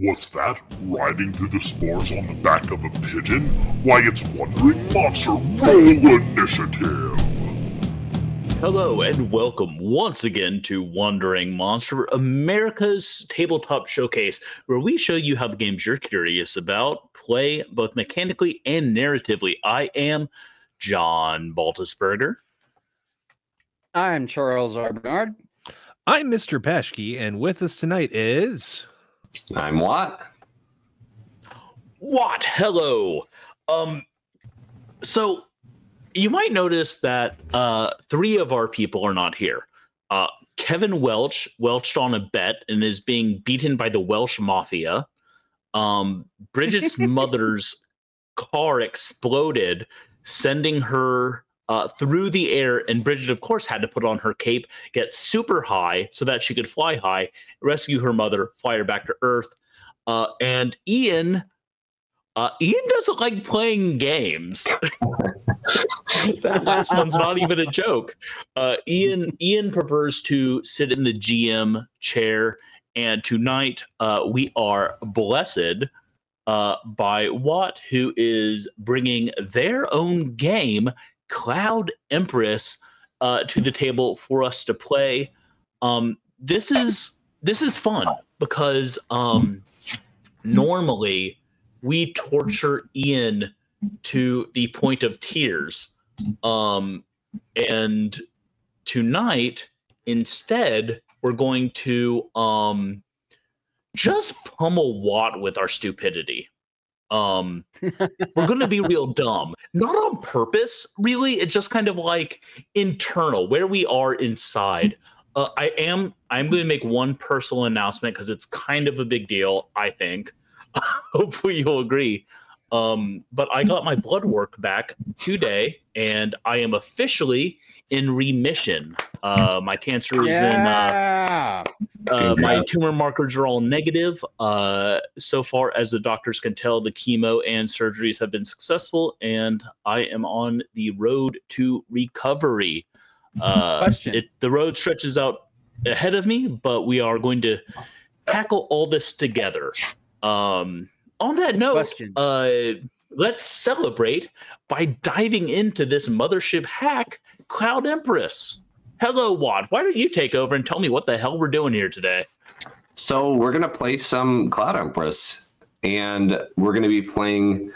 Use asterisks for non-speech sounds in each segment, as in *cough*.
What's that? Riding through the spores on the back of a pigeon? Why, it's Wandering Monster Roll Initiative! Hello and welcome once again to Wandering Monster, America's tabletop showcase, where we show you how the games you're curious about play both mechanically and narratively. I am John Baltisberger. I'm Charles R. Bernard. I'm Mr. Peshke, and with us tonight is. I'm Watt. Watt, hello. Um, so you might notice that uh, three of our people are not here. Uh, Kevin Welch welched on a bet and is being beaten by the Welsh mafia. Um, Bridget's *laughs* mother's car exploded, sending her uh, through the air. And Bridget, of course, had to put on her cape, get super high so that she could fly high, rescue her mother, fly her back to Earth. Uh, and Ian, uh, Ian doesn't like playing games. *laughs* that last one's not even a joke. Uh, Ian Ian prefers to sit in the GM chair, and tonight uh, we are blessed uh, by Watt, who is bringing their own game Cloud Empress uh, to the table for us to play. Um, this is this is fun because um, normally we torture Ian to the point of tears, um, and tonight instead we're going to um, just pummel Watt with our stupidity um *laughs* we're gonna be real dumb. Not on purpose really it's just kind of like internal where we are inside. Uh, i am i'm going to make one personal announcement because it's kind of a big deal i think. *laughs* Hopefully you'll agree. Um but i got my blood work back today and i am officially in remission uh my cancer is in uh, uh, my tumor markers are all negative. Uh, so far as the doctors can tell, the chemo and surgeries have been successful, and I am on the road to recovery. Uh, Question. It, the road stretches out ahead of me, but we are going to tackle all this together. Um, on that note, Question. uh, let's celebrate by diving into this mothership hack, Cloud Empress. Hello, Watt. Why don't you take over and tell me what the hell we're doing here today? So we're gonna play some Cloud Empress, and we're gonna be playing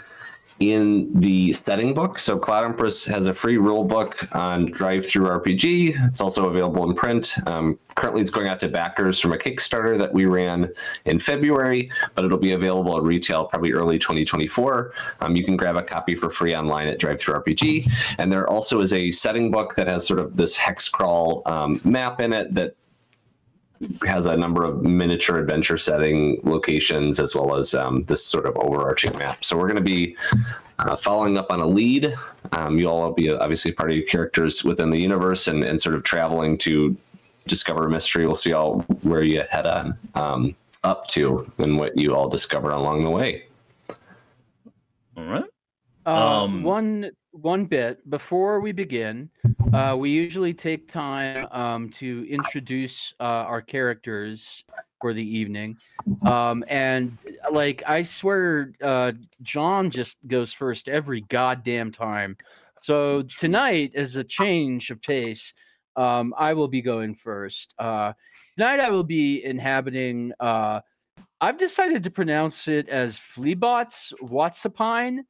in the setting book. So Cloud Empress has a free rule book on DriveThruRPG. It's also available in print. Um, currently, it's going out to backers from a Kickstarter that we ran in February, but it'll be available at retail probably early 2024. Um, you can grab a copy for free online at DriveThruRPG. And there also is a setting book that has sort of this hex crawl um, map in it that has a number of miniature adventure setting locations as well as um, this sort of overarching map. So we're going to be uh, following up on a lead. Um, you all will be obviously part of your characters within the universe and, and sort of traveling to discover a mystery. We'll see all where you head on um, up to and what you all discover along the way. All right. Uh, Um, one one bit before we begin, uh, we usually take time um, to introduce uh, our characters for the evening, um, and like I swear, uh, John just goes first every goddamn time. So tonight, as a change of pace, um, I will be going first. Uh, tonight, I will be inhabiting. Uh, I've decided to pronounce it as Fleabot's Watsapine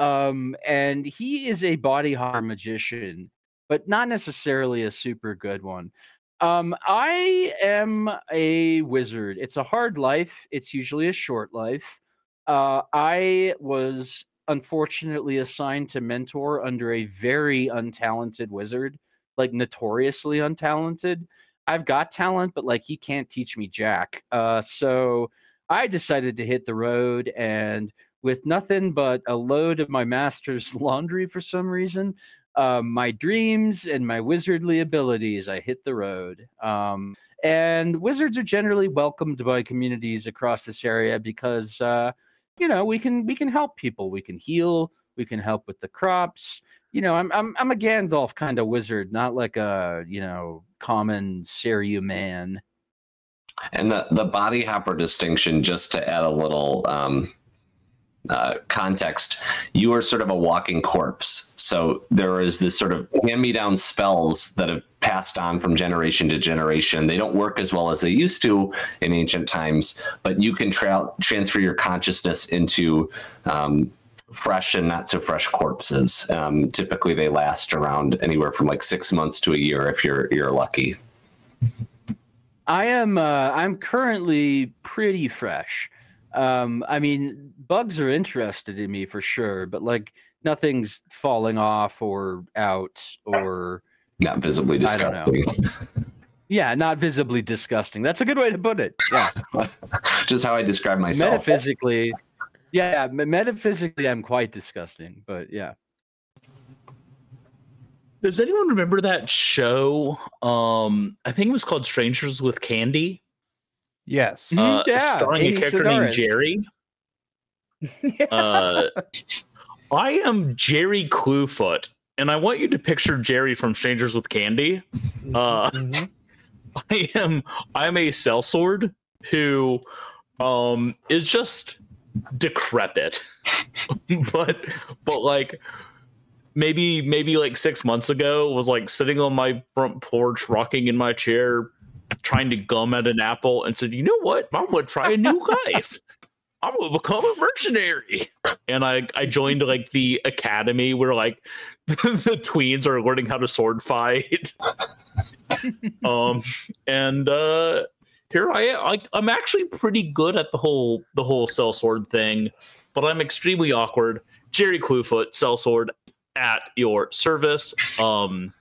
um, and he is a body horror magician, but not necessarily a super good one. Um, I am a wizard. It's a hard life. It's usually a short life. Uh, I was unfortunately assigned to mentor under a very untalented wizard, like notoriously untalented. I've got talent, but like he can't teach me jack. Uh, so I decided to hit the road and with nothing but a load of my master's *laughs* laundry for some reason, um, my dreams and my wizardly abilities, I hit the road. Um, and wizards are generally welcomed by communities across this area because, uh, you know, we can we can help people. We can heal. We can help with the crops. You know, I'm I'm I'm a Gandalf kind of wizard, not like a you know common Saruman. And the, the body hopper distinction, just to add a little um, uh, context, you are sort of a walking corpse. So there is this sort of hand me down spells that have passed on from generation to generation. They don't work as well as they used to in ancient times, but you can tra- transfer your consciousness into um, fresh and not so fresh corpses. Um, typically, they last around anywhere from like six months to a year if you're you're lucky. I am. Uh, I'm currently pretty fresh. Um, I mean, bugs are interested in me for sure, but like nothing's falling off or out or Not visibly I don't know. disgusting. yeah, not visibly disgusting. That's a good way to put it. Yeah, *laughs* Just how I describe myself. metaphysically. Yeah, me- metaphysically, I'm quite disgusting, but yeah. Does anyone remember that show? Um, I think it was called Strangers with Candy. Yes. Uh, Yeah, starring a Amy character named Sedaris. Jerry. *laughs* Uh, I am Jerry Cluefoot, and I want you to picture Jerry from Strangers with Candy. Uh, Mhm. *laughs* I am I'm a sellsword who um is just decrepit. *laughs* but but like maybe maybe like 6 months ago was like sitting on my front porch rocking in my chair trying to gum at an apple and said, "You know what? I'm going to try a new *laughs* life. I'm going to become a mercenary." And I I joined like the academy where like *laughs* the tweens are learning how to sword fight. *laughs* um and uh here I am. Like I'm actually pretty good at the whole the whole cell sword thing, but I'm extremely awkward. Jerry Cluefoot, sellsword at your service. Um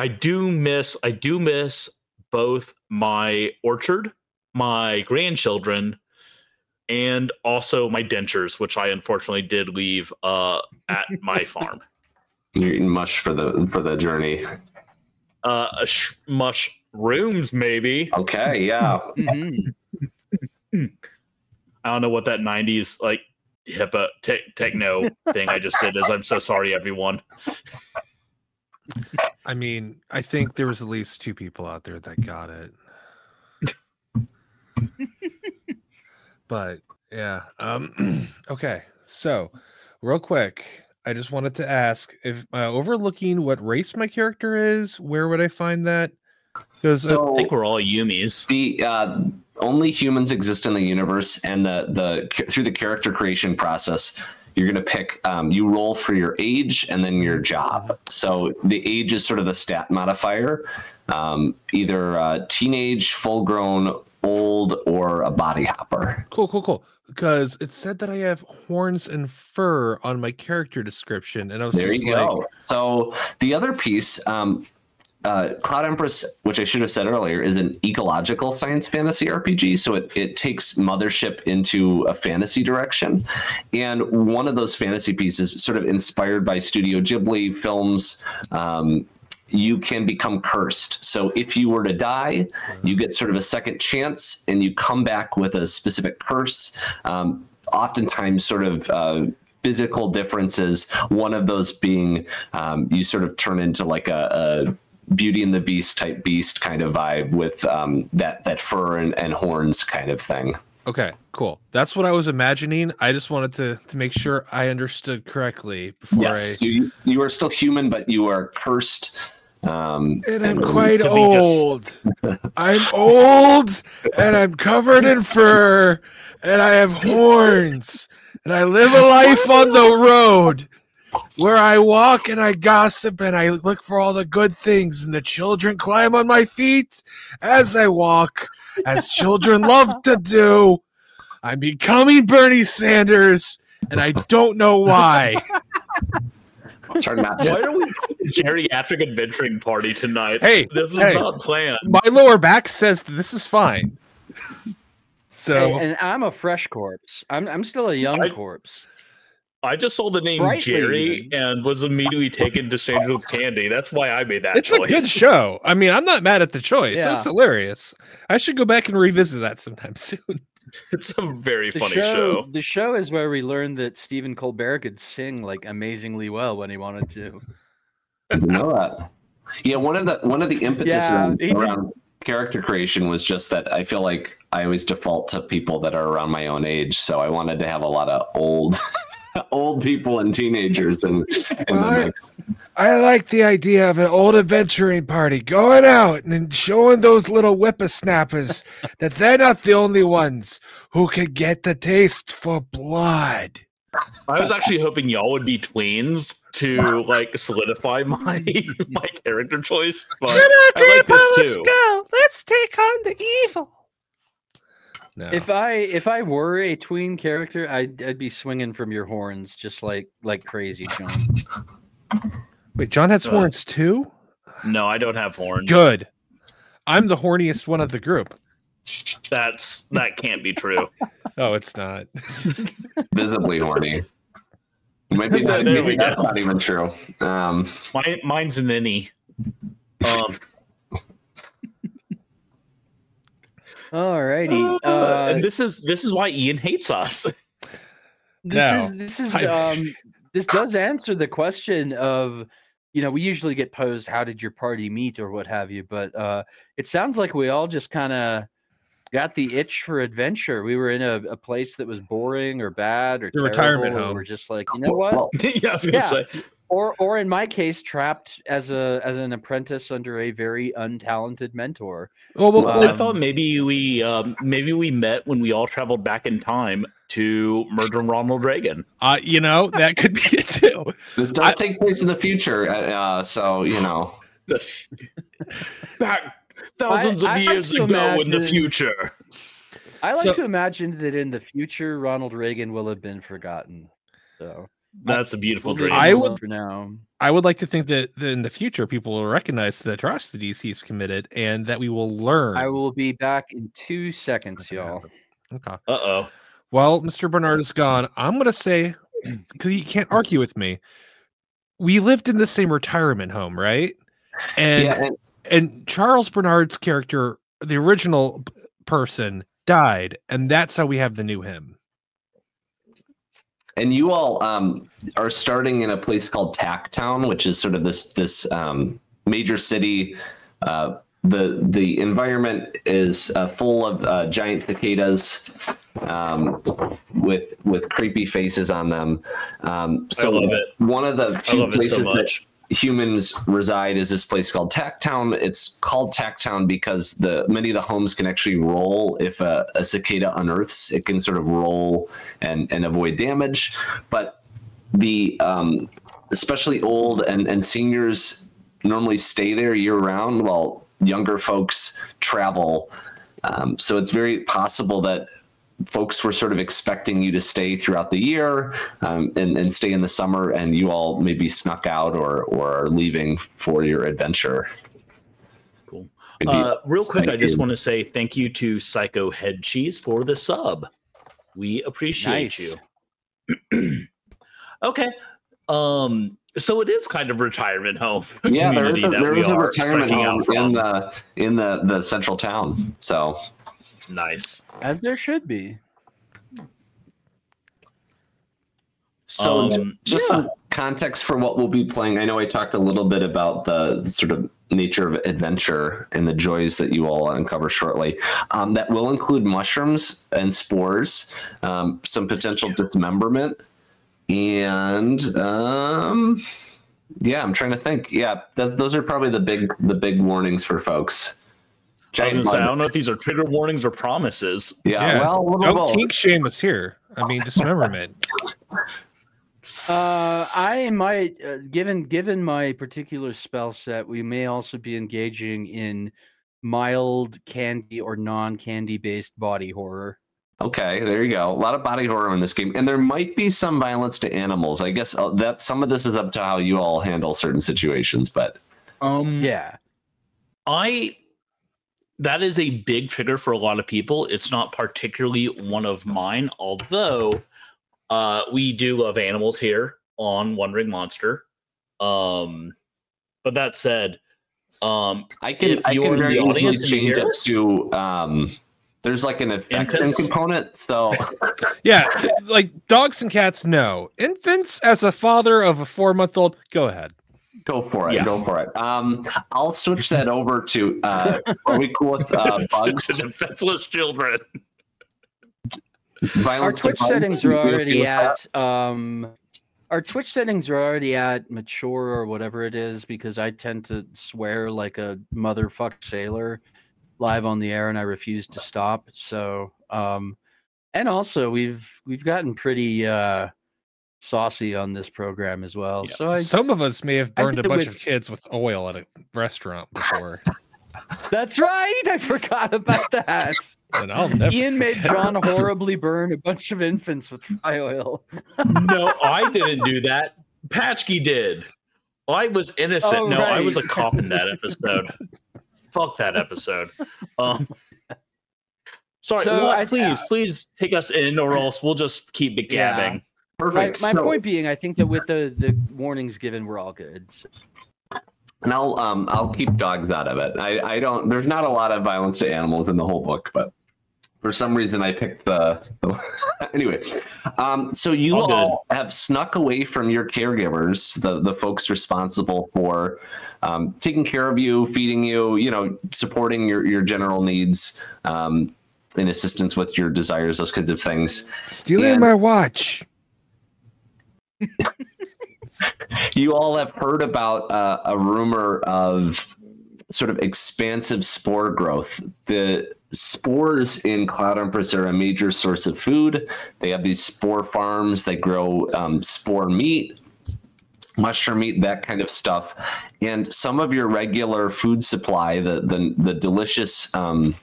I do miss I do miss both my orchard, my grandchildren, and also my dentures, which I unfortunately did leave uh at my *laughs* farm. You're eating mush for the for the journey. Uh a sh- mushrooms maybe. Okay, yeah. *laughs* I don't know what that 90s like hippo te- techno thing I just did is. I'm so sorry everyone. *laughs* I mean, I think there was at least two people out there that got it. but yeah. Um *clears throat* okay. So, real quick, I just wanted to ask if uh, overlooking what race my character is, where would I find that? Because I think we're all Yumis. the uh, only humans exist in the universe, and the the through the character creation process, you're gonna pick. Um, you roll for your age and then your job. So the age is sort of the stat modifier, um, either uh, teenage, full grown, old, or a body hopper. cool, cool, cool. Because it said that I have horns and fur on my character description, and I was There you like, go. So the other piece, um, uh, Cloud Empress, which I should have said earlier, is an ecological science fantasy RPG. So it, it takes Mothership into a fantasy direction. And one of those fantasy pieces, sort of inspired by Studio Ghibli films, um, you can become cursed. So if you were to die, you get sort of a second chance and you come back with a specific curse. Um, oftentimes, sort of. Uh, physical differences one of those being um, you sort of turn into like a, a beauty and the beast type beast kind of vibe with um, that that fur and, and horns kind of thing Okay, cool. That's what I was imagining. I just wanted to to make sure I understood correctly before yes I. you, you are still human but you are cursed um, And I'm and- quite be just- old. *laughs* I'm old, and I'm covered in fur, and I have horns, and I live a life on the road where I walk and I gossip and I look for all the good things, and the children climb on my feet as I walk, as children love to do. I'm becoming Bernie Sanders, and I don't know why. it's hard not to Why are we geriatric adventuring party tonight? Hey, this was hey. not planned. My lower back says that this is fine. So Hey, and I'm a fresh corpse. I'm I'm still a young I- corpse. I just saw the name Sprightly Jerry even. and was immediately taken to Stranger with Candy. That's why I made that it's choice. a good show. I mean, I'm not mad at the choice. It's Yeah. hilarious. I should go back and revisit that sometime *laughs* soon. It's a very The funny show, show. the show is where we learned that Stephen Colbert could sing like amazingly well when he wanted to. know that yeah one of the one of the impetus Yeah, he did. around character creation was just that I feel like I always default to people that are around my own age, so I wanted to have a lot of old, *laughs* *laughs* old people and teenagers in, in Well, the I- mix. I like the idea of an old adventuring party going out and showing those little whippersnappers *laughs* that they're not the only ones who can get the taste for blood. I was actually hoping y'all would be tweens to like solidify *laughs* my my character choice, but I like this too. go. Let's take on the evil. No. If I if I were a tween character, I'd, I'd be swinging from your horns just like like crazy, John. Wait, John has Uh, horns too? No, I don't have horns. Good. I'm the horniest one of the group. That's that can't be true. *laughs* Oh, it's not. *laughs* Visibly horny. Maybe not, maybe that's not even true. Um, My mine's an innie. Um, Alrighty. Uh, and this is this is why Ian hates us. this Now, is this is I- *laughs* um this does answer the question of you know we usually get posed how did your party meet or what have you but uh it sounds like we all just kind of got the itch for adventure we were in a, a place that was boring or bad or The retirement terrible, and home. we're just like you know what *laughs* yeah, I was gonna Yeah. say. Or or in my case trapped as a as an apprentice under a very untalented mentor Oh, well, I Um, thought maybe we um, maybe we met when we all traveled back in time to murder Ronald Reagan. uh, you know, that could be it too. this does I- take place in the future, uh, uh, so you know. Back thousands I of like years to ago in the future. i like So- to imagine that in the future ronald reagan will have been forgotten so That's a beautiful dream. I would- for now I would like to think that, that in the future people will recognize the atrocities he's committed and that we will learn. I will be back in two seconds, y'all. Okay. Uh oh. Well, Mr. Bernard is gone. I'm going to say, *clears throat* because you can't argue with me, we lived in the same retirement home, right? And yeah, and and Charles Bernard's character, the original person, died, and that's how we have the new him. And you all um, are starting in a place called Tacktown, which is sort of this this um, major city. Uh, the The environment is uh, full of uh, giant cicadas um, with with creepy faces on them. Um, so one of the few places so that. Humans reside is this place called Tacktown. It's called Tacktown because the many of the homes can actually roll if a, a cicada unearths. It can sort of roll and and avoid damage, but the um, especially old and and seniors normally stay there year round, while younger folks travel. Um, so it's very possible that folks were sort of expecting you to stay throughout the year um, and, and stay in the summer, and you all maybe snuck out or or are leaving for your adventure. Cool. Uh, real quick, I just want to say thank you to Psycho Head Cheese for the sub. We appreciate Nice. you. *clears throat* okay. Um. So it is kind of retirement home. *laughs* yeah, there is community a, that there we is a retirement home in the in the the central town. So Nice. As there should be. so Um, just yeah. some context for what we'll be playing. I know I talked a little bit about the sort of nature of adventure and the joys that you all uncover shortly. Um, that will include mushrooms and spores, um, some potential dismemberment, and um, yeah, I'm trying to think. Yeah, th- those are probably the big the big warnings for folks. I say, I don't know if these are trigger warnings or promises. Yeah, Yeah. well, a little Don't both. kink shame us here. I mean, dismemberment. *laughs* Uh, I might, uh, given given my particular spell set, we may also be engaging in mild candy or non-candy based body horror. Okay, there you go. A lot of body horror in this game, and there might be some violence to animals. I guess uh, that some of this is up to how you all handle certain situations, but Um. Yeah, I that is a big trigger for a lot of people. It's not particularly one of mine, although uh, we do love animals here on Wandering Monster. Um, but that said, um, I can If I you're can in the very easily audience and change hear it to um. There's like an affection Infants? component, so *laughs* Yeah, like dogs and cats, no. Infants, as a father of a four month old, go ahead. Go for it. Yeah. Go for it. Um, I'll switch that over to. Uh, are we cool with uh, *laughs* bugs? to defenseless children. Our Violence to Twitch settings are already at um our Twitch settings are already at mature or whatever it is because I tend to swear like a motherfucker sailor live on the air and I refuse to stop. So um and also we've we've gotten pretty uh saucy on this program as well. Yeah. So I, Some of us may have burned a bunch with- of kids with oil at a restaurant before, *laughs* that's right. I forgot about that. and I'll never. Ian made forget. John horribly burn a bunch of infants with fry oil. no, I *laughs* didn't do that. Patchkey did. I was innocent. Oh, no, I was a cop in that *laughs* episode. Fuck that episode. Um, sorry. So what? I- please, please take us in, or else we'll just keep gabbing. Yeah. Gabbing. My, my So- point being, I think that with the the warnings given, we're all good. So- and I'll um I'll keep dogs out of it. I I don't. There's not a lot of violence to animals in the whole book, but for some reason I picked the. the *laughs* anyway, um, so you All all, have snuck away from your caregivers, the the folks responsible for um, taking care of you, feeding you, you know, supporting your your general needs. Um, in assistance with your desires, those kinds of things. Stealing And- my watch. You all have heard about uh, a rumor of sort of expansive spore growth. The spores in Cloud Empress are a major source of food. They have these spore farms. They grow um, spore meat, mushroom meat, that kind of stuff. And some of your regular food supply, the the, the delicious um,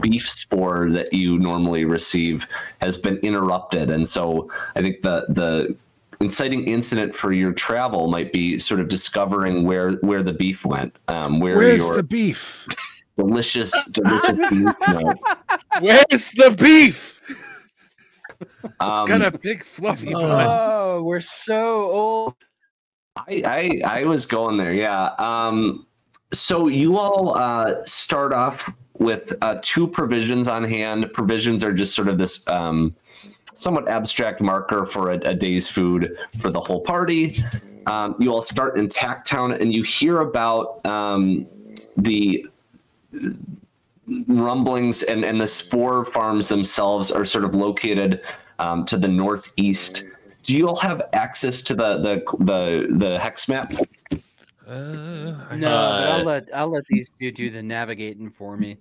beef spore that you normally receive, has been interrupted. And so I think the the inciting incident for your travel might be sort of discovering where where the beef went, um, where Where's your the beef? *laughs* delicious delicious *laughs* meat went. Where's the beef? Um, It's got a big fluffy Oh. bun. Oh, we're so old. I, I I was going there, yeah. Um, so you all uh, start off with uh, two provisions on hand. Provisions are just sort of this um, somewhat abstract marker for a, a day's food for the whole party. Um, you all start in Tacktown, and you hear about um, the rumblings and, and the spore farms themselves are sort of located um, to the northeast. Do you all have access to the the the, the hex map? Uh, No, but Uh, I'll let I'll let these two do the navigating for me.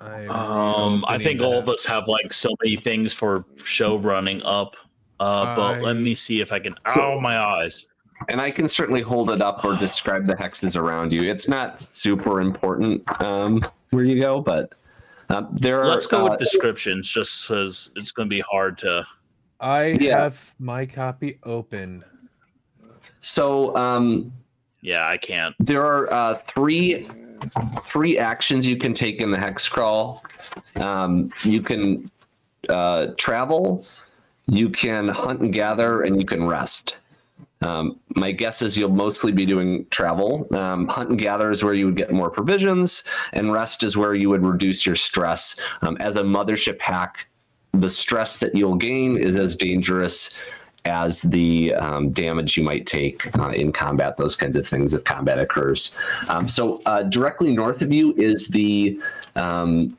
I Um, I reopening think all of us have like so many things for show running up. Uh, but let me see if I can. So- oh my eyes! And I can certainly hold it up or describe the hexes around you. It's not super important um, where you go, but uh, there are. Let's go uh, with descriptions, just because it's going to be hard to. I Yeah. have my copy open. so um, Yeah, I can't. there are uh, three three actions you can take in the hex crawl. Um, you can uh, travel, you can hunt and gather, and you can rest. Um, my guess is you'll mostly be doing travel. Um, hunt and gather is where you would get more provisions, and rest is where you would reduce your stress. Um, as a mothership hack, the stress that you'll gain is as dangerous as the um, damage you might take uh, in combat, those kinds of things if combat occurs. Um, so, uh, directly north of you is the um,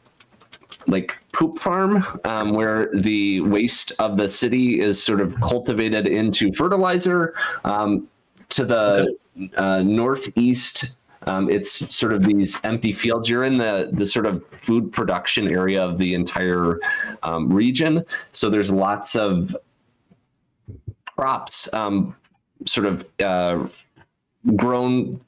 like poop farm um, where the waste of the city is sort of cultivated into fertilizer. Um, to the uh, northeast, um, it's sort of these empty fields. You're in the the sort of food production area of the entire um, region, so there's lots of crops, um, sort of uh, grown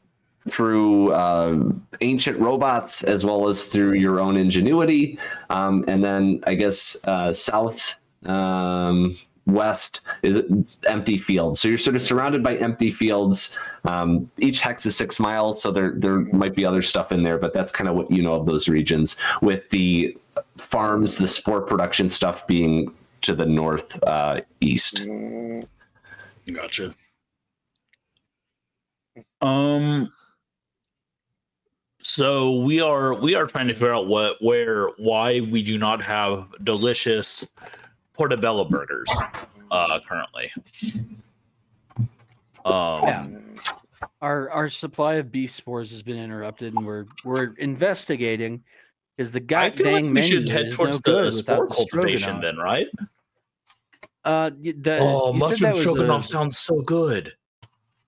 through uh, ancient robots as well as through your own ingenuity. Um, and then I guess uh, south um, west is empty fields. So you're sort of surrounded by empty fields. Um, each hex is six miles, so there there might be other stuff in there, but that's kind of what you know of those regions. With the farms, the spore production stuff being to the north uh, east. Gotcha. Um. So we are we are trying to figure out what where why we do not have delicious portobello burgers uh currently. Um Yeah. our our supply of beef spores has been interrupted, and we're we're investigating. Because the I god feel like we menu should head towards no the without spore cultivation stroganoff. then, right? Uh, the, oh, mushroom that stroganoff a- sounds so good.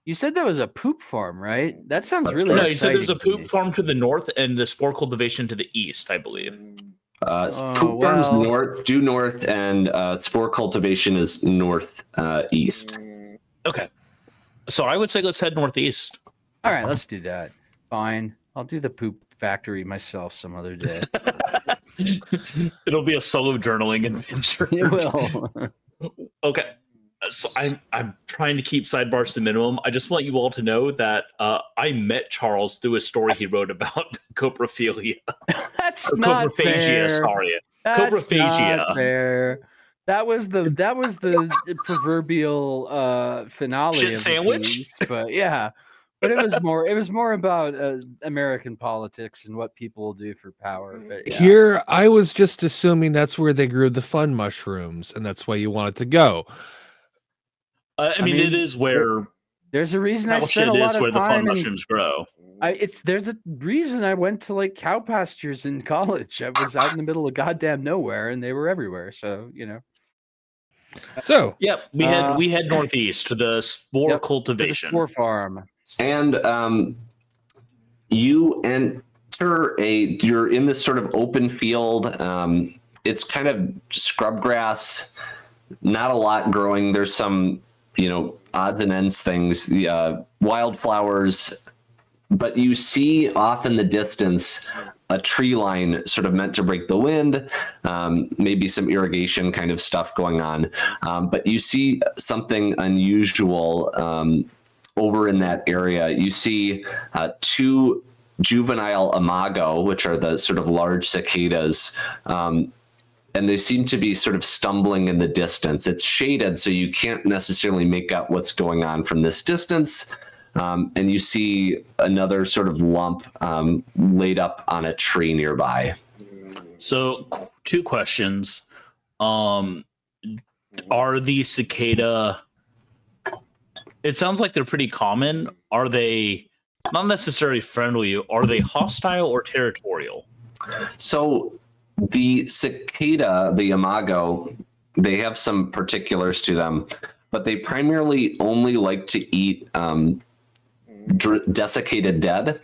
You said that was a poop farm, right? That sounds That's really. No, you said there's a exciting to poop farm to the north and the spore cultivation to the east, I believe. Uh, Oh, poop farms north, due north, and uh, spore cultivation is north uh, east. Okay. So I would say let's head northeast. All right, let's do that. Fine, I'll do the poop factory myself some other day. *laughs* It'll be a solo journaling adventure. *laughs* it will. *laughs* Okay. So I'm I'm trying to keep sidebars to minimum. I just want you all to know that uh, I met Charles through a story he wrote about *laughs* coprophilia. *laughs* That's Or not coprophagia, fair. sorry. That's Coprophagia. not fair. That was the that was the proverbial uh finale Shit of the sandwich? piece, but yeah. But it was more it was more about uh, American politics and what people will do for power. But yeah. Here, I was just assuming that's where they grew the fun mushrooms, and that's why you wanted to go. Uh, I, I mean, it mean, is where there's a reason I Bullshit spent a lot is of where the fun time mushrooms grow. I, it's there's a reason I went to like cow pastures in *laughs* college. I was out in the middle of goddamn nowhere, and they were everywhere. So you know, So, Yep, we had Uh, we head northeast to the spore Yep, to the cultivation. spore farm. And um, you enter a you're in this sort of open field um, it's kind of scrub grass not a lot growing there's some you know odds and ends things the uh, wildflowers but you see off in the distance a tree line sort of meant to break the wind um, maybe some irrigation kind of stuff going on um, but you see something unusual um, over in that area, you see uh, two juvenile imago, which are the sort of large cicadas. Um, and they seem to be sort of stumbling in the distance. It's shaded, so you can't necessarily make out what's going on from this distance. Um, and you see another sort of lump um, laid up on a tree nearby. So, two questions. Um, are the cicada? It sounds like they're pretty common. Are they not necessarily friendly? Are they hostile or territorial? So the cicada, the imago, they have some particulars to them, but they primarily only like to eat um, dr- desiccated dead.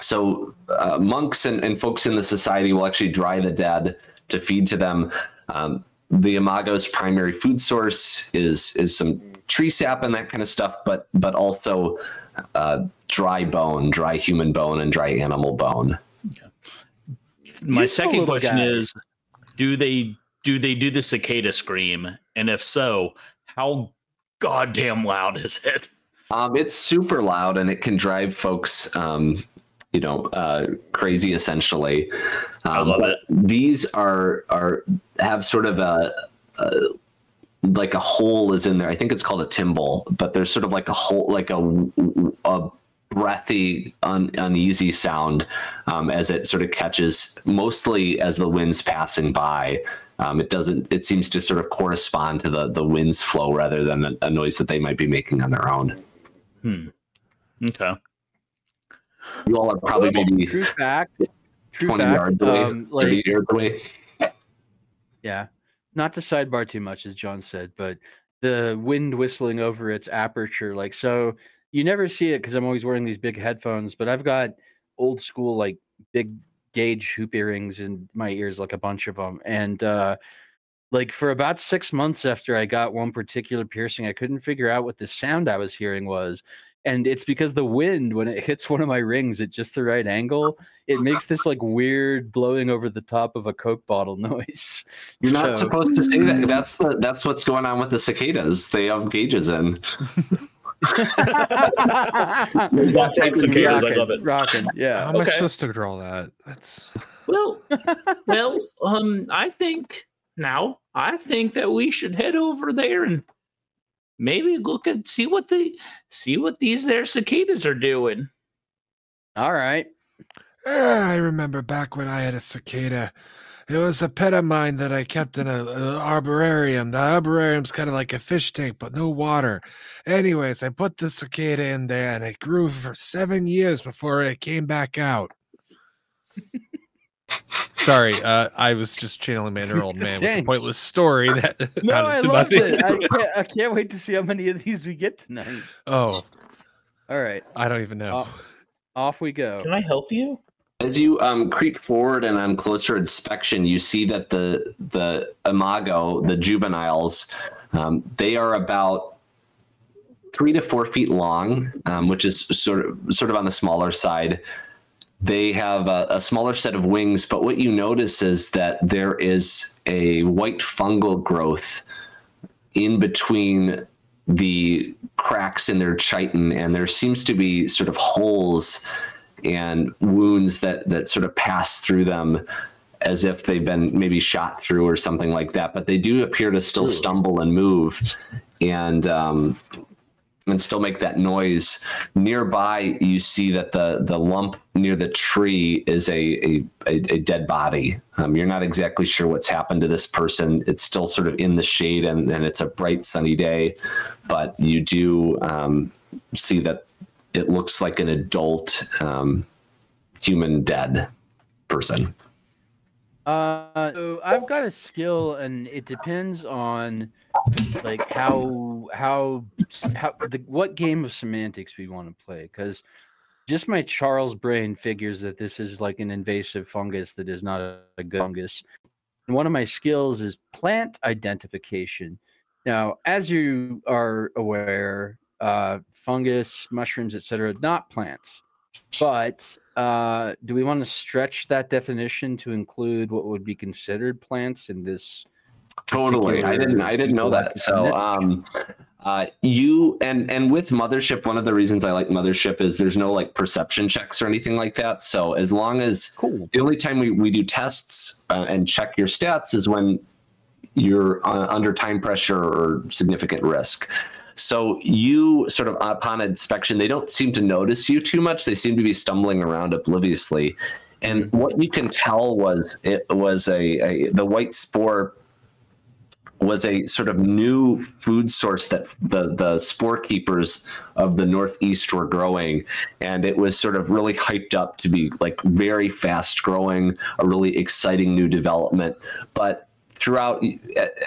So uh, monks and, and folks in the society will actually dry the dead to feed to them. Um, the imago's primary food source is is some tree sap and that kind of stuff, but but also uh, dry bone, dry human bone, and dry animal bone. My Useful second question guy. is: Do they do they do the cicada scream? And if so, how goddamn loud is it? Um, it's super loud and it can drive folks, um, you know, uh, crazy. Essentially, I um, love but it. These are are have sort of a, a like a hole is in there. I think it's called a timbal, but there's sort of like a hole, like a a breathy, un, uneasy sound um, as it sort of catches, mostly as the wind's passing by. Um, it doesn't. It seems to sort of correspond to the the wind's flow rather than a, a noise that they might be making on their own. Hmm. Okay. You all are probably maybe True fact. True 20 fact. yards away, Um, 30 like yards away. Yeah. Not to sidebar too much, as John said, but the wind whistling over its aperture, like so you never see it because I'm always wearing these big headphones, but I've got old school like big gauge hoop earrings in my ears, like a bunch of them. And uh like for about six months after I got one particular piercing, I couldn't figure out what the sound I was hearing was. And it's because the wind, when it hits one of my rings at just the right angle, it makes this like weird blowing over the top of a Coke bottle *laughs* noise. You're not So- supposed to say that. That's the that's what's going on with the cicadas. They have gauges in. Thanks, cicadas. I love it. Rockin', how yeah. am I supposed to draw that? That's Well, well, um, I think now I think that we should head over there and maybe look at see what the see what these there cicadas are doing. All right. Ah, I remember back when I had a cicada. It was a pet of mine that I kept in a, a arborarium. The arborarium's kind of like a fish tank, but no water. Anyways, I put the cicada in there, and it grew for seven years before it came back out. Sorry, uh, I was just channeling my inner old man with a Thanks. pointless story that *laughs* No, amounted I to love nothing. it. I *laughs* can't, I can't wait to see how many of these we get tonight. oh, All right, I don't even know. Off we go. Can I help you? As you um, creep forward and on closer inspection, you see that the the imago, the juveniles, um, they are about three to four feet long, um, which is sort of sort of on the smaller side. They have a, a smaller set of wings, but what you notice is that there is a white fungal growth in between the cracks in their chitin, and there seems to be sort of holes and wounds that that sort of pass through them as if they've been maybe shot through or something like that. But they do appear to still stumble and move, and um, and still make that noise. Nearby, you see that the the lump near the tree is a a, a, dead body. Um, you're not exactly sure what's happened to this person. It's still sort of in the shade, and, and it's a bright sunny day, but you do um, see that it looks like an adult um, human dead person. Uh, so I've got a skill, and it depends on like how how how the, what game of semantics we want to play. Because just my Charles brain figures that this is like an invasive fungus that is not a, a good fungus. And one of my skills is plant identification. Now, as you are aware, uh, fungus, mushrooms, etc., not plants. But uh, do we want to stretch that definition to include what would be considered plants in this? Totally, I didn't. I didn't know that. So, um, uh, you and and with Mothership, one of the reasons I like Mothership is there's no like perception checks or anything like that. So as long as Cool. the only time we, we do tests uh, and check your stats is when you're uh, under time pressure or significant risk. So you sort of upon inspection, they don't seem to notice you too much. They seem to be stumbling around obliviously. And what you can tell was it was a, a the white spore was a sort of new food source that the the spore keepers of the northeast were growing and it was sort of really hyped up to be like very fast growing a really exciting new development but throughout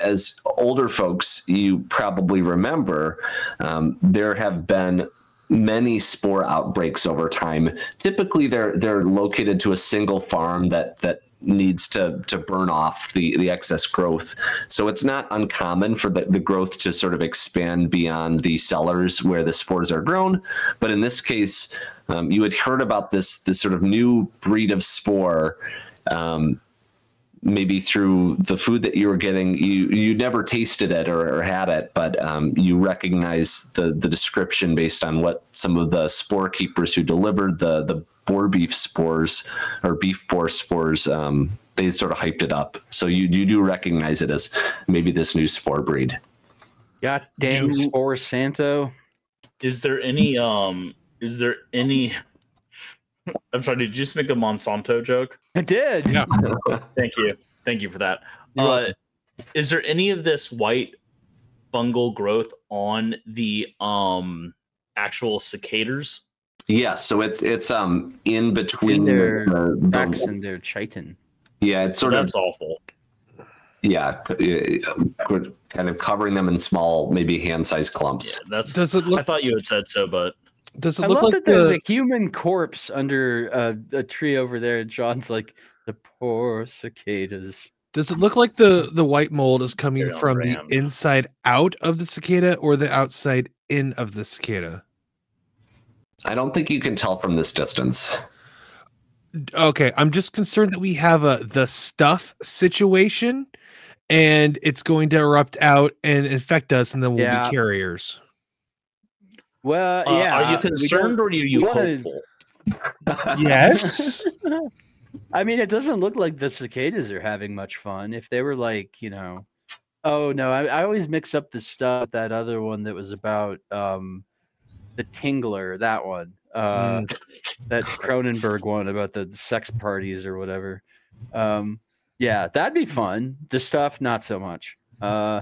as older folks you probably remember um, there have been many spore outbreaks over time. Typically they're they're located to a single farm that that needs to to burn off the the excess growth. So it's not uncommon for the, the growth to sort of expand beyond the cellars where the spores are grown. But in this case um, you had heard about this this sort of new breed of spore um, maybe through the food that you were getting you you never tasted it or, or had it but um, you recognize the the description based on what some of the spore keepers who delivered the the boar beef spores or beef boar spores um, they sort of hyped it up so you you do recognize it as maybe this new spore breed God damn Do- spore Santo. Is there any um is there any I'm sorry, did you just make a Monsanto joke? I did. Yeah. *laughs* Thank you. Thank you for that. You're Uh, is there any of this white fungal growth on the um actual cicadas? yes so it's it's um in in between their the, the- Cracks in their chitin. yeah it's So sort of that's awful. yeah uh, kind of covering them in small maybe hand-sized Yeah, clumps that's Does it I thought you had said so, but Does it I look love like that there's a human corpse under uh, a tree over there. and John's like the poor cicadas. Does it look like the the white mold is coming Stereo from the inside out of the cicada or the outside in of the cicada? i don't think you can tell from this distance Okay, I'm just concerned that we have a the stuff situation, and it's going to erupt out and infect us, and then we'll Yeah. be carriers. Well, uh, yeah. are you concerned or are you wanna- hopeful? *laughs* Yes. *laughs* I mean, it doesn't look like the cicadas are having much fun. If they were like, you know, oh no, I, I always mix up the stuff that other one that was about um the Tingler, that one, uh, that Cronenberg one about the, the sex parties or whatever. Um, Yeah, that'd be fun. The stuff, not so much. Uh,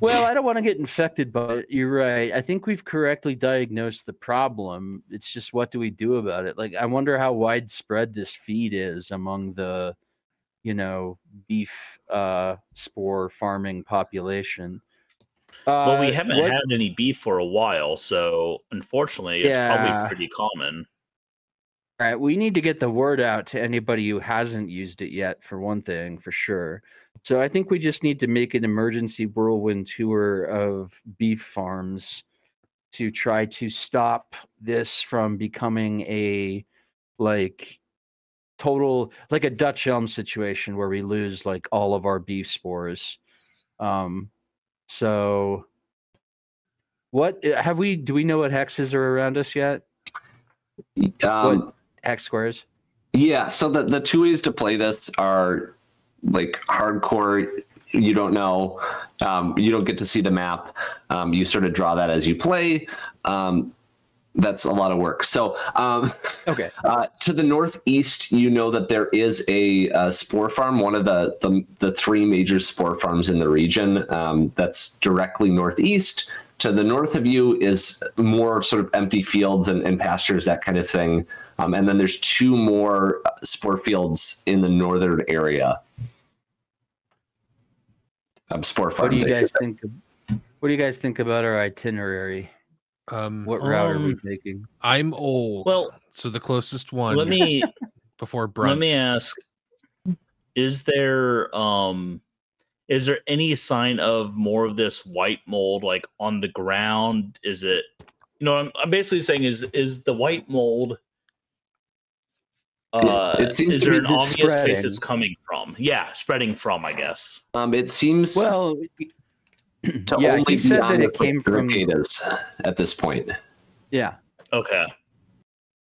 well, I don't want to get infected, but you're right. I think we've correctly diagnosed the problem. It's just what do we do about it? Like, I wonder how widespread this feed is among the, you know, beef uh, spore farming population. well, we Uh, haven't what- had any beef for a while, so unfortunately, it's Yeah. probably pretty common. All right, we need to get the word out to anybody who hasn't used it yet, for one thing, for sure. So I think we just need to make an emergency whirlwind tour of beef farms to try to stop this from becoming a like total like a Dutch elm situation where we lose like all of our beef spores. Um so what have we do we know what hexes are around us yet? Um, Hex squares? Yeah, so the, the two ways to play this are like hardcore. You don't know, um, you don't get to see the map. Um, you sort of draw that as you play. Um, that's a lot of work. So um, Okay. uh, to the northeast, you know that there is a, uh spore farm, one of the, the the three major spore farms in the region. Um, that's directly northeast. To the north of you is more sort of empty fields and, and pastures, that kind of thing. Um, and then there's two more spore fields in the northern area. Um, spore What do you guys think? of- What do you guys think about our itinerary? Um, What route are we Um, taking? I'm old. Well, so the closest one let me *laughs* before brunch. let me ask: Is there um, is there any sign of more of this white mold like on the ground? Is it? You know, I'm, I'm basically saying is is the white mold. Yeah, Uh, it seems is to there be an just obvious place spreading. it's coming from? Yeah, spreading from, I guess. Um, it seems Well, to yeah, only he be said that it came from. cicadas at this point. Yeah, Okay.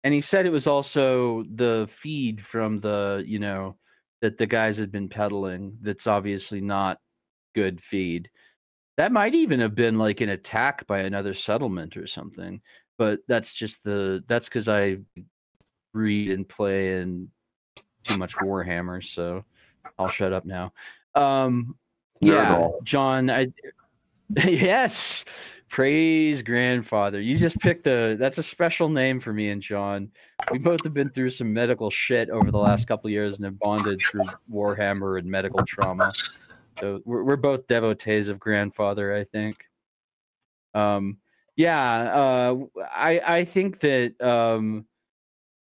and he said it was also the feed from the you know that the guys had been peddling. That's obviously not good feed. That might even have been like an attack by another settlement or something. But that's just the that's because I read and play and too much Warhammer, so I'll shut up now. Um, yeah. John, I *laughs* yes, praise grandfather. You just picked a that's a special name for me and John. We both have been through some medical shit over the last couple of years and have bonded through Warhammer and medical trauma. So we're we're both devotees of grandfather, I think. Um, yeah, uh, I I think that um,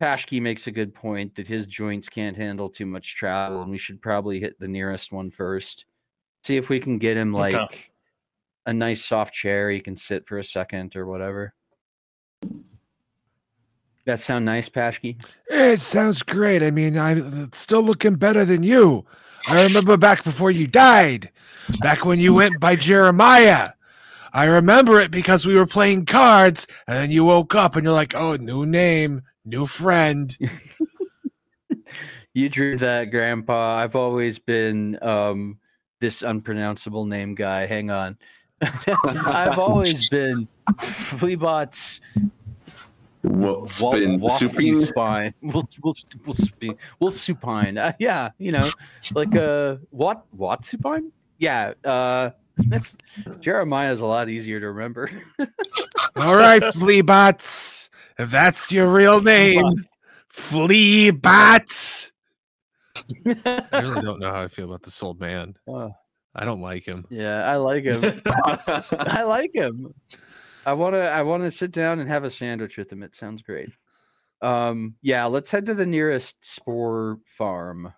Pashke makes a good point that his joints can't handle too much travel, and we should probably hit the nearest one first. See if we can get him Okay. like a nice soft chair he can sit for a second or whatever. That sound nice, Pashke? It sounds great. I mean, I'm still looking better than you. I remember back before you died, back when you went by Jeremiah. I remember it because we were playing cards, and then you woke up and you're like, "Oh, new name, new friend." *laughs* You drew that, Grandpa. I've always been um, this unpronounceable name guy. Hang on. *laughs* I've always *laughs* been Fleabot's What's been supine? spine. Wolf, wolf, wolf, supine. wolf supine. Uh, yeah, you know, like uh, what what supine? Yeah, uh, that's Jeremiah's a lot easier to remember. All right, Fleabots, if that's your real name, Fleabots. *laughs* I really don't know how I feel about this old man. Uh, I don't like him. yeah, I like him. *laughs* I like him. I want to. I want to sit down and have a sandwich with him. It sounds great. Um, yeah, let's head to the nearest spore farm.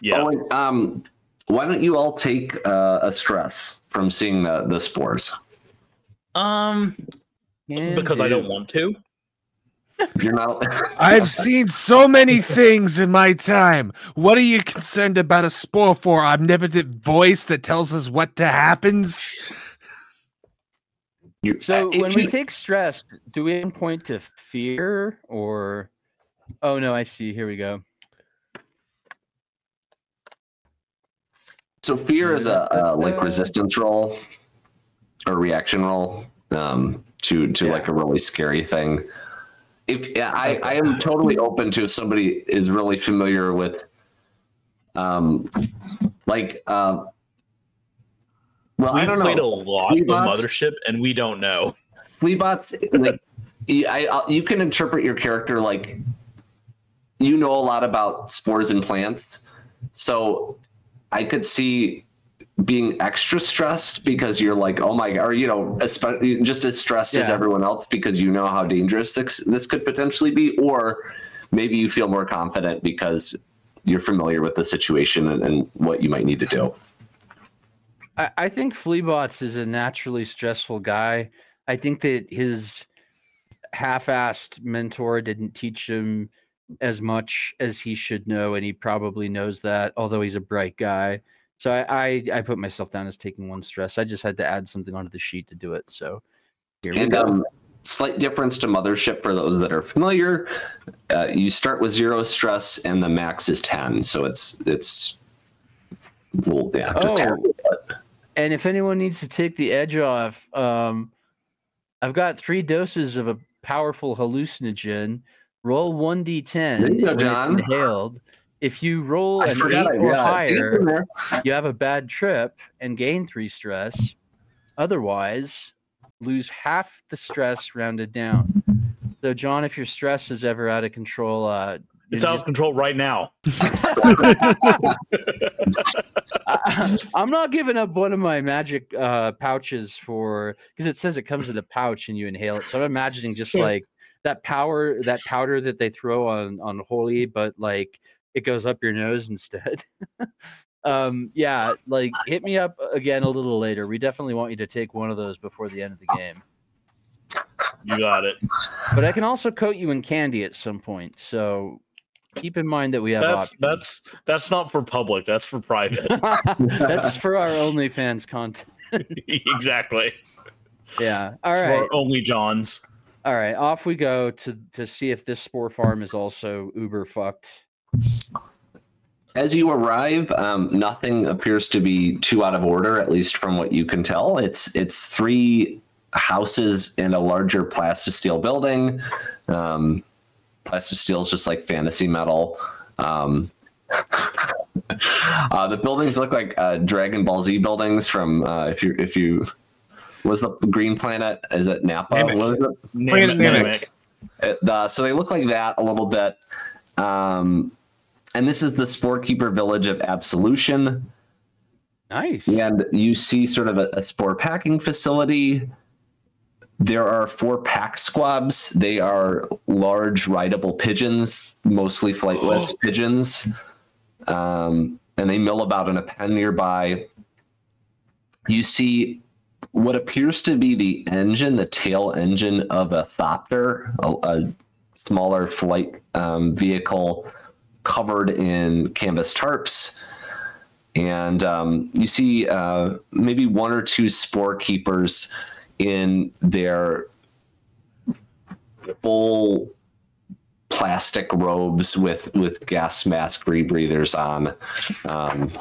Yeah. Oh, and, um, why don't you all take uh, a stress from seeing the, the spores? Um, Can because I don't want to. If you're not, I've seen so many things in my time. What are you concerned about a spore for? Omnipotent voice that tells us what to happens? you, So if when we take stress, do we point to fear or? Oh no, I see. Here we go. so fear is a, a like resistance roll or reaction roll um, to to like a really scary thing. If yeah, I, I am totally open to if somebody is really familiar with um, like, uh, well, We've I don't played a know. lot of Mothership, and we don't know. Fleabots, like, *laughs* I, I, you can interpret your character like you know a lot about spores and plants. So I could see being extra stressed because you're like, oh my god, or you know, just as stressed as everyone else because you know how dangerous this, this could potentially be, or maybe you feel more confident because you're familiar with the situation and, and what you might need to do. I, I think Fleabots is a naturally stressful guy. I think that his half-assed mentor didn't teach him as much as he should know, and he probably knows that. Although he's a bright guy, so I I, I put myself down as taking one stress. I just had to add something onto the sheet to do it. So here we And go. um, slight difference to Mothership for those that are familiar. Uh, you start with zero stress, and the max is ten. So it's it's well, yeah. just Oh. terrible, but- And if anyone needs to take the edge off, um, I've got three doses of a powerful hallucinogen. Roll one d10 There when it's inhaled. If you roll I an eight I or yeah, higher, you have a bad trip and gain three stress. Otherwise, lose half the stress rounded down. So, John, if your stress is ever out of control, uh, It's out of control right now. I, *laughs* *laughs* I'm not giving up one of my magic uh, pouches for because it says it comes in a pouch and you inhale it. So I'm imagining just like that power, that powder that they throw on on holy, but like it goes up your nose instead. *laughs* um, yeah, *laughs* like hit me up again a little later. We definitely want you to take one of those before the end of the game. You got it. But I can also coat you in candy at some point. So keep in mind that we have That's options. that's that's not for public. That's for private. *laughs* That's for our OnlyFans content. exactly. Yeah. All It's right. for only Johns. All right. Off we go to to see if this spore farm is also uber fucked. As you arrive, um, nothing appears to be too out of order, at least from what you can tell. It's it's three houses in a larger plastisteel building. Um, plastisteel is just like fantasy metal. Um, *laughs* uh, the buildings look like uh, Dragon Ball Z buildings from uh, if you if you was the Green Planet is it Napa? Namek. What is it? Name Planet it, name Namek. it. It- uh, so they look like that a little bit. Um, and this is the Spore Keeper village of Absolution. Nice. And you see sort of a, a spore packing facility. There are four pack squabs. They are large rideable pigeons, mostly flightless *gasps* pigeons. Um, and they mill about in a pen nearby. You see what appears to be the engine, the tail engine of a Thopter, a, a smaller flight um, vehicle covered in canvas tarps and um, you see uh, maybe one or two spore keepers in their full plastic robes with with gas mask rebreathers on. Um,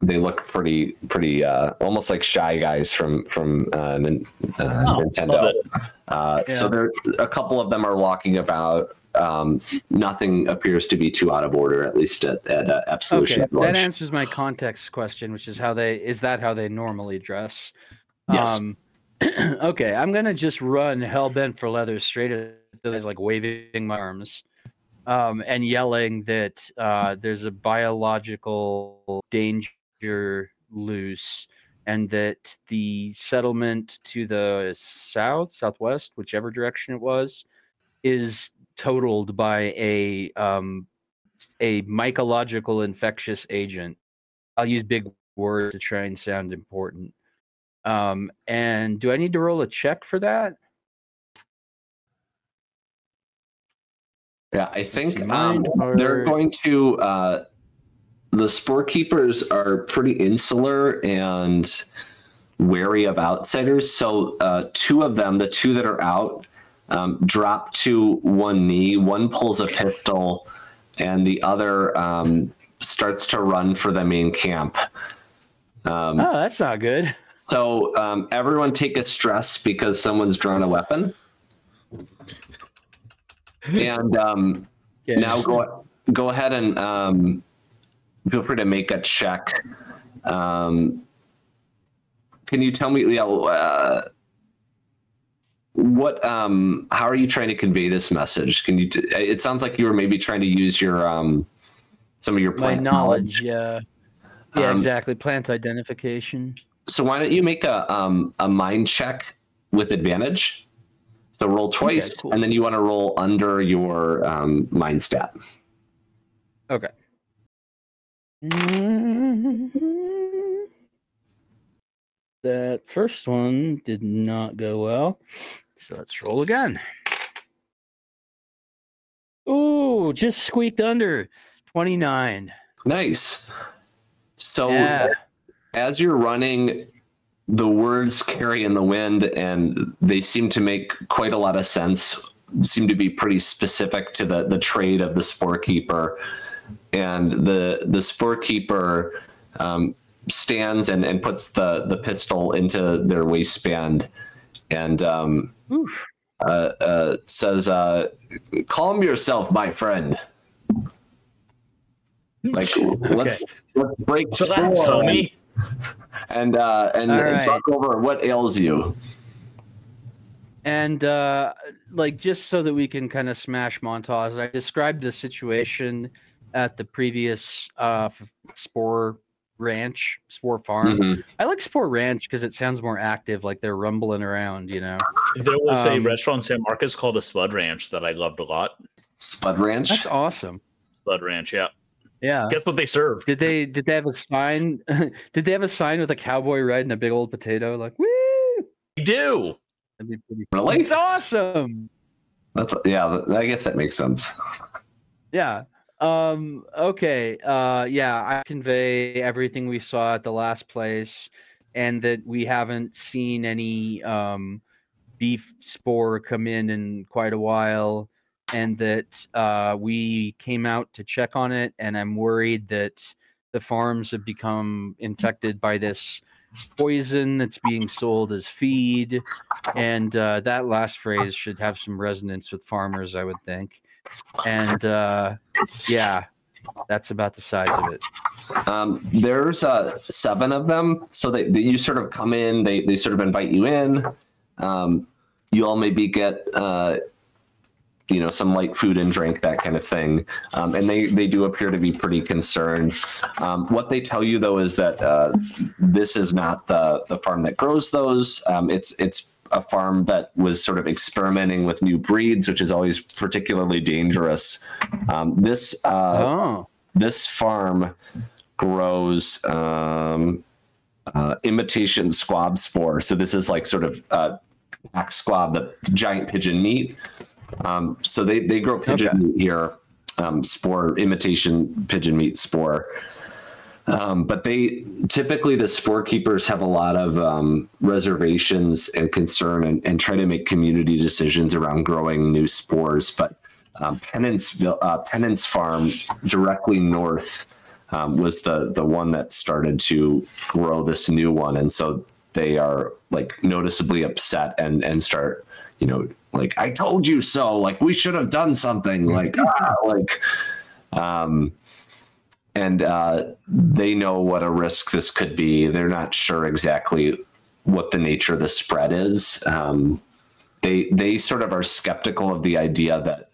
they look pretty pretty uh, almost like shy guys from from uh, Nin- uh, Oh, Nintendo. love it. Uh, So there, a couple of them are walking about. Um, nothing appears to be too out of order, at least at, at uh, Absolution Okay, that answers my context question, which is how they is that how they normally dress? Yes. Um, *clears throat* okay, I'm gonna just run hell bent for leather straight at those, like waving my arms, um, and yelling that uh, there's a biological danger loose, and that the settlement to the south, southwest, whichever direction it was, is totaled by a um, a mycological infectious agent. I'll use big words to try and sound important. Um, and do I need to roll a check for that? Yeah, I think um, mine they're going to. Uh, the spore keepers are pretty insular and wary of outsiders. So, uh, two of them, the two that are out, um, drop to one knee. One pulls a pistol, and the other um, starts to run for the main camp. Um, Oh, that's not good. So, um, everyone take a stress because someone's drawn a weapon. And um, now go go ahead and um, feel free to make a check. Um, can you tell me, yeah, uh, what, um, how are you trying to convey this message? Can you, t- it sounds like you were maybe trying to use your, um, some of your My plant knowledge, yeah. Yeah, Um, exactly. Plant identification. So why don't you make a, um, a mind check with advantage? So roll twice, cool. and then you want to roll under your um, mind stat. Okay. *laughs* That first one did not go well. So let's roll again. Ooh, just squeaked under 29. Nice. So yeah. as you're running, the words carry in the wind, and they seem to make quite a lot of sense. Seem to be pretty specific to the the trade of the spore keeper, and the the spore keeper um, stands and, and puts the the pistol into their waistband, and um, uh, uh, says, uh, "Calm yourself, my friend." Like let's let's break spore homie. and uh, and, All and right. talk over what ails you. And uh, like just so that we can kind of smash montage, I described the situation at the previous uh, Spore Ranch, Spore Farm. Mhm. I like Spore Ranch because it sounds more active, like they're rumbling around, you know. There was a Um, restaurant in San Marcos called the Spud Ranch that I loved a lot. Spud Ranch. That's awesome. Spud Ranch, yeah. Yeah. Guess what they serve? Did they did they have a sign? *laughs* did they have a sign with a cowboy riding a big old potato? Like, woo! They do. That'd be pretty. Really? It's awesome. That's yeah. I guess that makes sense. Yeah. Um. Okay. Uh. Yeah. I convey everything we saw at the last place, and that we haven't seen any um beef spore come in in quite a while, and that uh we came out to check on it, and I'm worried that the farms have become infected by this poison that's being sold as feed and uh, that last phrase should have some resonance with farmers i would think and uh, yeah that's about the size of it Um, there's uh, seven of them, so they you sort of come in. They they sort of invite you in. Um, you all maybe get uh, you know some light food and drink that kind of thing, um, and they they do appear to be pretty concerned. Um, what they tell you though is that uh, this is not the the farm that grows those. Um, it's it's a farm that was sort of experimenting with new breeds, which is always particularly dangerous. Um, this uh, oh this farm grows um, uh, imitation squab spore. So this is like sort of uh, pack squab, the giant pigeon meat. Um, so they they grow pigeon Okay. meat here, um, spore imitation pigeon meat spore. Um, but they typically the spore keepers have a lot of um, reservations and concern and, and try to make community decisions around growing new spores. But um, Penanceville, uh, Farm, directly north, um, was the the one that started to grow this new one, and so they are like noticeably upset and and start, you know, like I told you so, like we should have done something, like ah, like, um, and uh, they know what a risk this could be. They're not sure exactly what the nature of the spread is. Um, they they sort of are skeptical of the idea that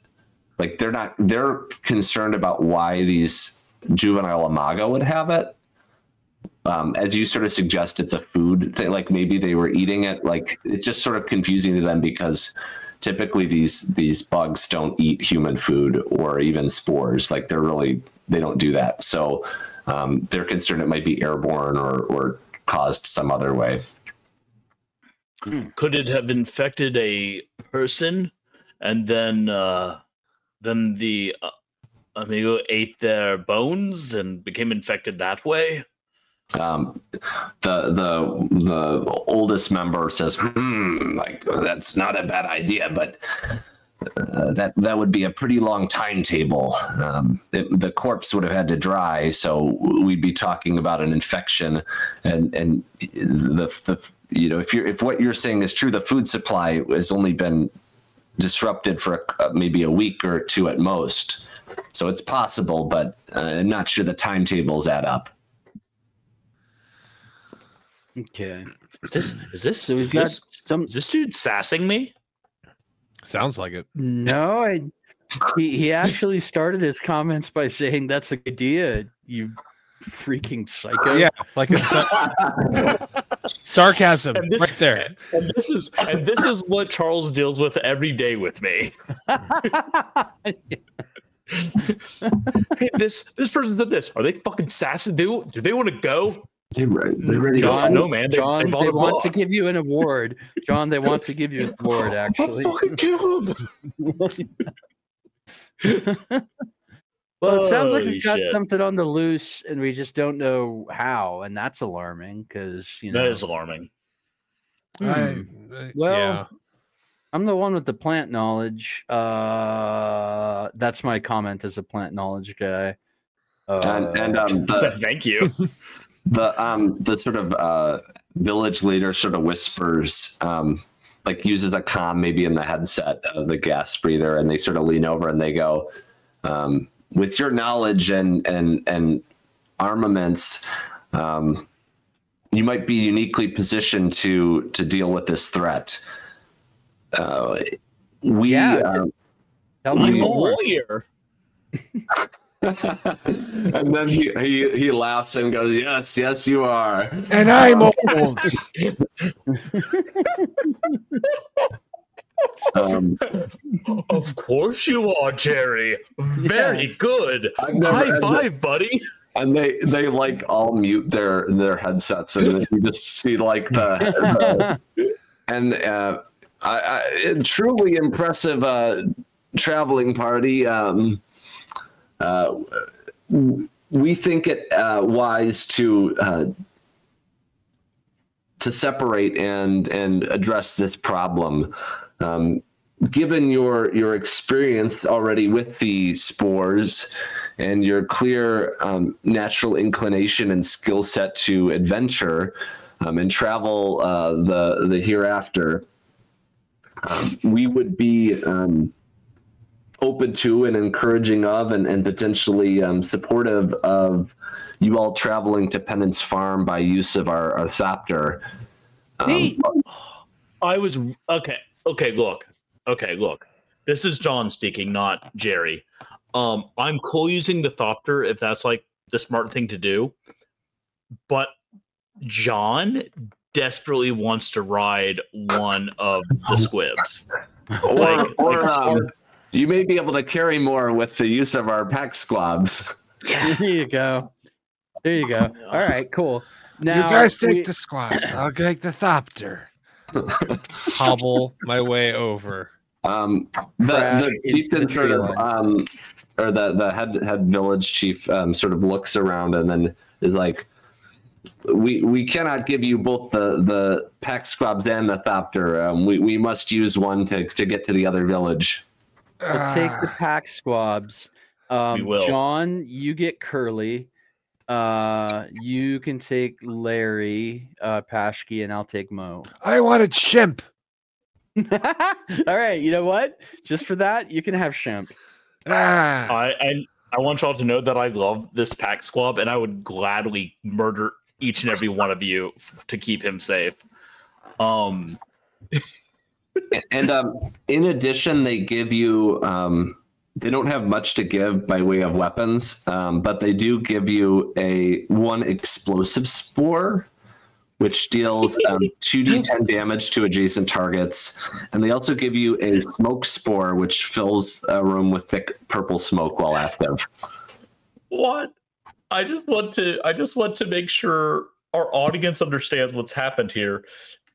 like they're not they're concerned about why these juvenile imago would have it um, as you sort of suggest it's a food thing like maybe they were eating it like it's just sort of confusing to them because typically these these bugs don't eat human food or even spores like they're really they don't do that. So um, they're concerned it might be airborne or or caused some other way. Could it have infected a person and then uh then the uh, imago ate their bones and became infected that way? um, the the the oldest member says, "Hmm, like that's not a bad idea, but uh, that that would be a pretty long timetable. Um, it, the corpse would have had to dry, so we'd be talking about an infection, and and the the you know if you're if what you're saying is true, the food supply has only been disrupted for a, maybe a week or two at most." So it's possible, but uh, I'm not sure the timetables add up. Okay. Is this is this So is got this, some. is this dude sassing me? Sounds like it. No, I. He, he actually started his comments by saying, "That's a good idea, you freaking psycho." Yeah, like a sar- *laughs* sarcasm this- right there. And this is and this is what Charles deals with every day with me. *laughs* Hey, this this person said this. Are they fucking sassy? Do do they want to go? They're, re- they're ready John, fight. no man. They, John, they, they, bought a want to give you an award. John, they want to give you an *laughs* award. Actually, I'll fucking kill him. well, it sounds like we've got shit. something on the loose, and we just don't know how, and that's alarming because you know. That is alarming. Hmm. I, Well, yeah. I'm the one with the plant knowledge. Uh, that's my comment as a plant knowledge guy. Uh, and, and um, *laughs* the, Thank you. *laughs* the um the sort of uh village leader sort of whispers um like uses a comm maybe in the headset of the gas breather and they sort of lean over and they go um with your knowledge and and and armaments um you might be uniquely positioned to to deal with this threat uh we Yeah, it's- um, tell I'm me a more. lawyer. *laughs* *laughs* and then he, he he laughs and goes yes yes you are and I'm old. um Of course you are, Jerry. Very good. Never- High I've five, buddy. and they they like all mute their their headsets and you just see like the, the- and uh I, I a truly impressive uh traveling party um we think it uh wise to uh to separate and and address this problem. Um given your your experience already with the spores and your clear um, natural inclination and skill set to adventure um, and travel uh, the the hereafter, um, we would be um, open to and encouraging of and, and potentially um, supportive of you all traveling to Penance Farm by use of our, our Thopter. Um, Neat. I was okay. Okay, look. Okay, look. This is John speaking, not Jerry. Um, I'm cool using the Thopter if that's like the smart thing to do. But John desperately wants to ride one of the squibs. or, Like- or, like- um, you may be able to carry more with the use of our pack squabs. there you go. There you go. *laughs* All right, cool. Now you guys take we- the squabs. I'll take the thopter. *laughs* Hobble my way over. Um, the, Crash the chieftain sort of, um, or the the head head village chief um, sort of looks around and then is like, "We we cannot give you both the the pack squabs and the thopter. Um, we we must use one to to get to the other village." We'll take the Ah, pack squabs. Um, will. John, you get Curly. Uh, you can take Larry, uh, Pashke, and I'll take Mo. I want a chimp. *laughs* All right, you know what? Just for that, you can have Shemp. Ah, I and I want y'all to know that I love this pack squab, and I would gladly murder each and every one of you to keep him safe. Um, *laughs* and um, in addition, they give you. Um, they don't have much to give by way of weapons, um, but they do give you a one explosive spore, which deals um, *laughs* 2d10 damage to adjacent targets. And they also give you a smoke spore, which fills a room with thick purple smoke while active. what? I just want to. I just want to make sure our audience understands what's happened here.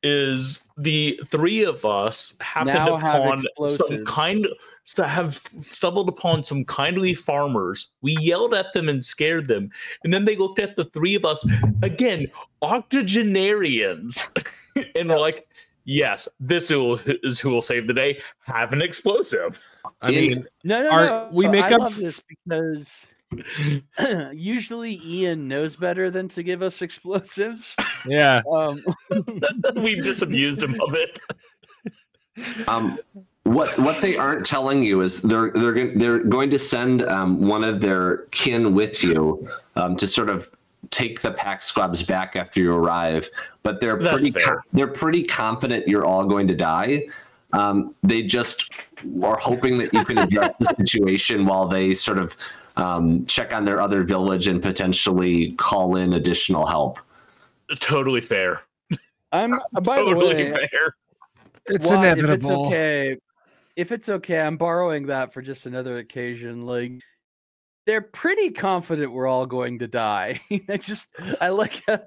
Is the three of us happened Now have upon some kind so have stumbled upon some kindly farmers. We yelled at them and scared them, and then they looked at the three of us again, octogenarians, *laughs* and were like, "Yes, this who- is who will save the day. Have an explosive." I mean, No, no, Are- no. we oh, make I up- love this because *laughs* usually Ian knows better than to give us explosives. yeah. Um, *laughs* we disabused him of it. Um, what what they aren't telling you is they're they're going they're going to send um, one of their kin with you um, to sort of take the pack squabs back after you arrive. But they're That's pretty fair. they're pretty confident you're all going to die. Um, they just are hoping that you can address the situation while they sort of um, check on their other village and potentially call in additional help. Totally fair. I'm *laughs* by the way, fair. It's Why- inevitable. If it's okay, if it's okay, I'm borrowing that for just another occasion. Like they're pretty confident we're all going to die. *laughs* I just I like how,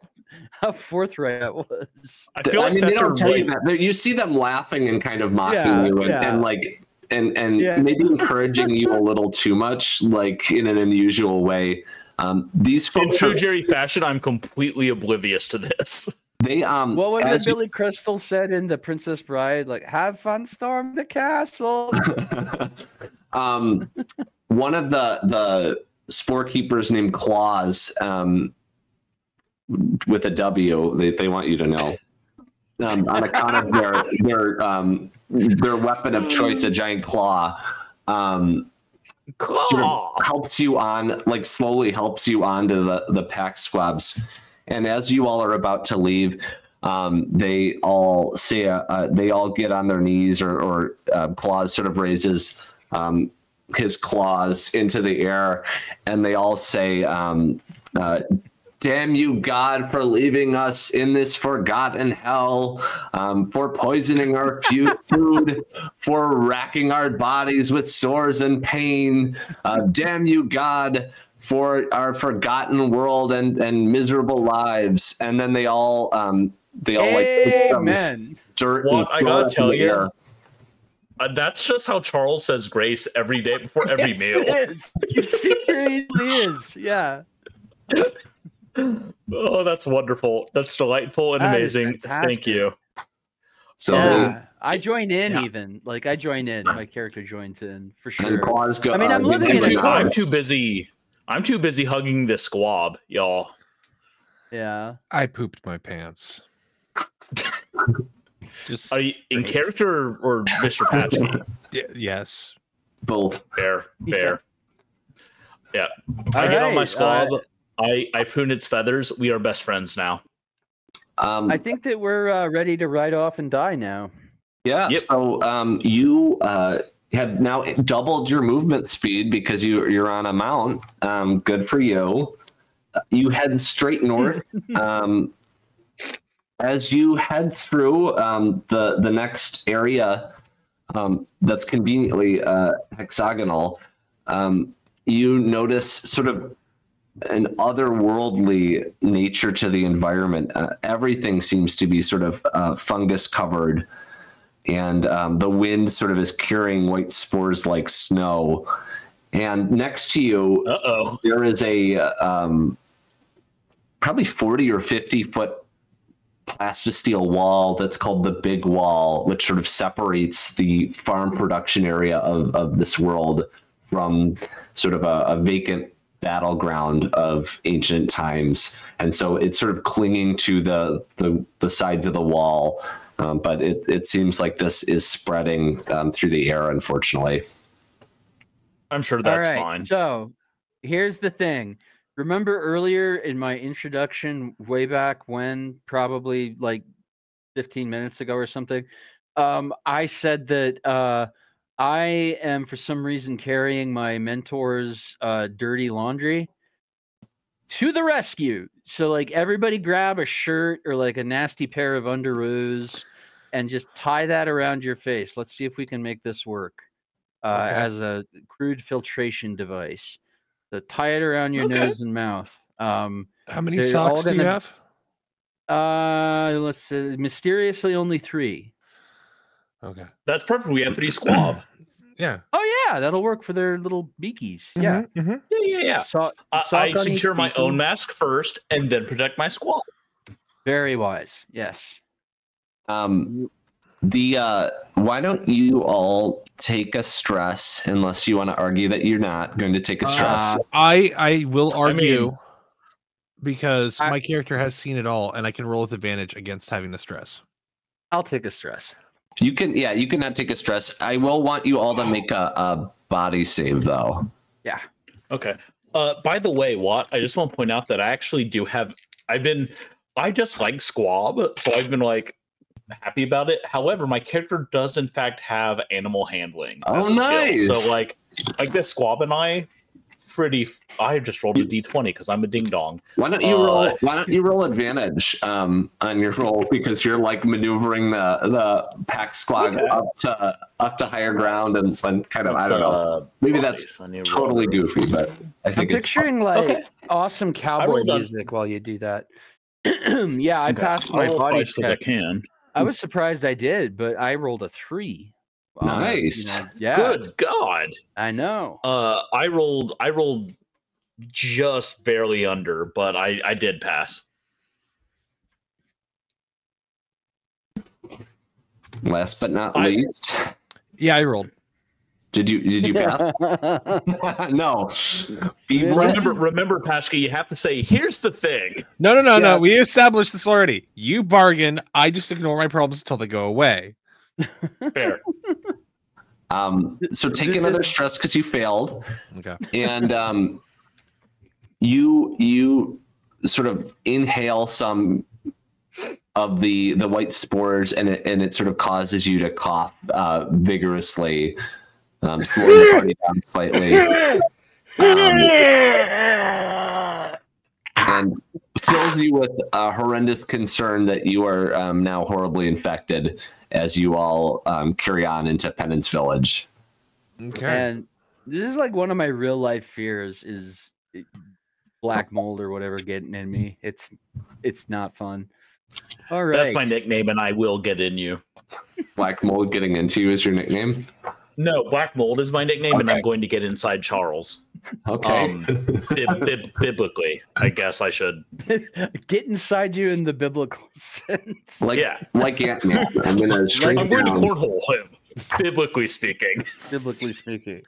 how forthright that was. I feel I like mean, they don't tell you that. They- You see them laughing and kind of mocking Yeah, you, and, yeah. and like, and and Yeah. maybe encouraging you a little too much, like in an unusual way. Um, these In true are, Jerry fashion, I'm completely oblivious to this. *laughs* they um, What was it Billy Crystal said in The Princess Bride? Like, have fun, storm the castle. *laughs* um, one of the the spore keepers named Claws, um, with a W, they, they want you to know. Um, on account of their their um, their weapon of choice, a giant claw, um, sort of helps you on, like slowly helps you onto the the pack squabs. And as you all are about to leave, um, they all say uh, uh, they all get on their knees, or, or uh, Claws sort of raises um, his claws into the air, and they all say, um, uh, "Damn you, God, for leaving us in this forgotten hell, um, for poisoning our fu- *laughs* food, for racking our bodies with sores and pain. Uh, damn you, God." For our forgotten world and, and miserable lives, and then they all um, they all like put some Amen. dirt Well, and I gotta it up in tell you, air. Uh, that's just how Charles says grace every day before *laughs* every Yes, meal. It is. It seriously is. Yeah. *laughs* Oh, that's wonderful. That's delightful and That is amazing. Thank you. So yeah. I join in Yeah. even. Like I join in. My character joins in for sure. Go. I mean, I'm uh, living in too, an a I'm too busy. I'm too busy hugging this squab, y'all. Yeah. I pooped my pants. *laughs* Just Are you in Great. character or, or Mr. Patchy? y- yes. both. fair, fair. Yeah. I All get on my right, squab. uh, I I prune its feathers. We are best friends now. Um, I think that we're uh, ready to ride off and die now. yeah. Yep. So um, you uh, have now doubled your movement speed because you you're on a mount. Um, good for you. You head straight north. *laughs* um, as you head through um, the the next area um, that's conveniently uh, hexagonal, um, you notice sort of an otherworldly nature to the environment. Uh, everything seems to be sort of uh, fungus covered, and um, the wind sort of is carrying white spores like snow. And next to you, Uh oh. there is a um, probably 40 or 50 foot plastisteel wall that's called the big wall which sort of separates the farm production area of, of this world from sort of a, a vacant battleground of ancient times and so it's sort of clinging to the the, the sides of the wall um, but it, it seems like this is spreading um, through the air unfortunately I'm sure that's All right. fine. So here's the thing. Remember earlier in my introduction, way back when, probably like 15 minutes ago or something, um, I said that uh, I am for some reason carrying my mentor's uh, dirty laundry to the rescue. So, like, everybody grab a shirt or like a nasty pair of underoos and just tie that around your face. Let's see if we can make this work uh, Okay. as a crude filtration device. So tie it around your Okay. nose and mouth. Um, How many socks do you have? uh, let's say mysteriously only three. Okay. That's perfect. We have three squab. *coughs* Yeah. Oh yeah, that'll work for their little beakies. Yeah, Mhm, mhm. yeah, yeah, yeah. So- I, I secure my beaky. own mask first and then protect my squab. Very wise. Yes. Um, the uh, why don't you all take a stress unless you want to argue that you're not going to take a stress? Uh, I I will I mean- argue because I- my character has seen it all, and I can roll with advantage against having the stress. I'll take a stress. You can, yeah, you cannot take a stress. I will want you all to make a, a body save though. Yeah. Okay. Uh, by the way, Watt, I just want to point out that I actually do have. I've been. I just like Squab, so I've been like happy about it. However, my character does in fact have animal handling. Oh, as a skill. nice. So like, like this Squab and I, pretty. f- I just rolled a d twenty because I'm a ding dong. Why don't you Uh, roll? Why don't you roll advantage um, on your roll because you're like maneuvering the the pack squab Okay. up to up to higher ground and, and kind of I don't know. uh, Maybe that's I need to totally roll. goofy, but I I'm think it's fun. picturing like Okay. awesome cowboy rolled a- music while you do that. *clears throat* yeah, I Okay, passed my body five as I can. I was surprised I did, but I rolled a three. On a, you Nice. know- yeah, Good God. I know. Uh, I rolled. I rolled just barely under, but I I did pass. Last but not I- least, Yeah, I rolled. did you did you *laughs* pass? *laughs* no. Be Remember, remember, Pashka, you have to say, "Here's the thing." No, no, no, Yeah. no. We established this already. You bargain. I just ignore my problems until they go away. Fair. Um, so take This another is- stress because you failed. Okay. and um, you you sort of inhale some of the the white spores and it and it sort of causes you to cough uh, vigorously um, slowing the party down slightly um, and fills you with a horrendous concern that you are um, now horribly infected as you all um, carry on into Penance Village. Okay. And this is like one of my real life fears is black mold or whatever getting in me. It's it's not fun. All right. That's my nickname, and I will get in you. Black Mold getting into you is your nickname. No, Black Mold is my nickname, and I'm going to get inside Charles. Okay. Um, Bib- bib- biblically, I guess I should. *laughs* Get inside you in the biblical *laughs* sense. like yeah, like Ant Man. I'm gonna shrink I'm going to cornhole him. Biblically speaking, biblically speaking.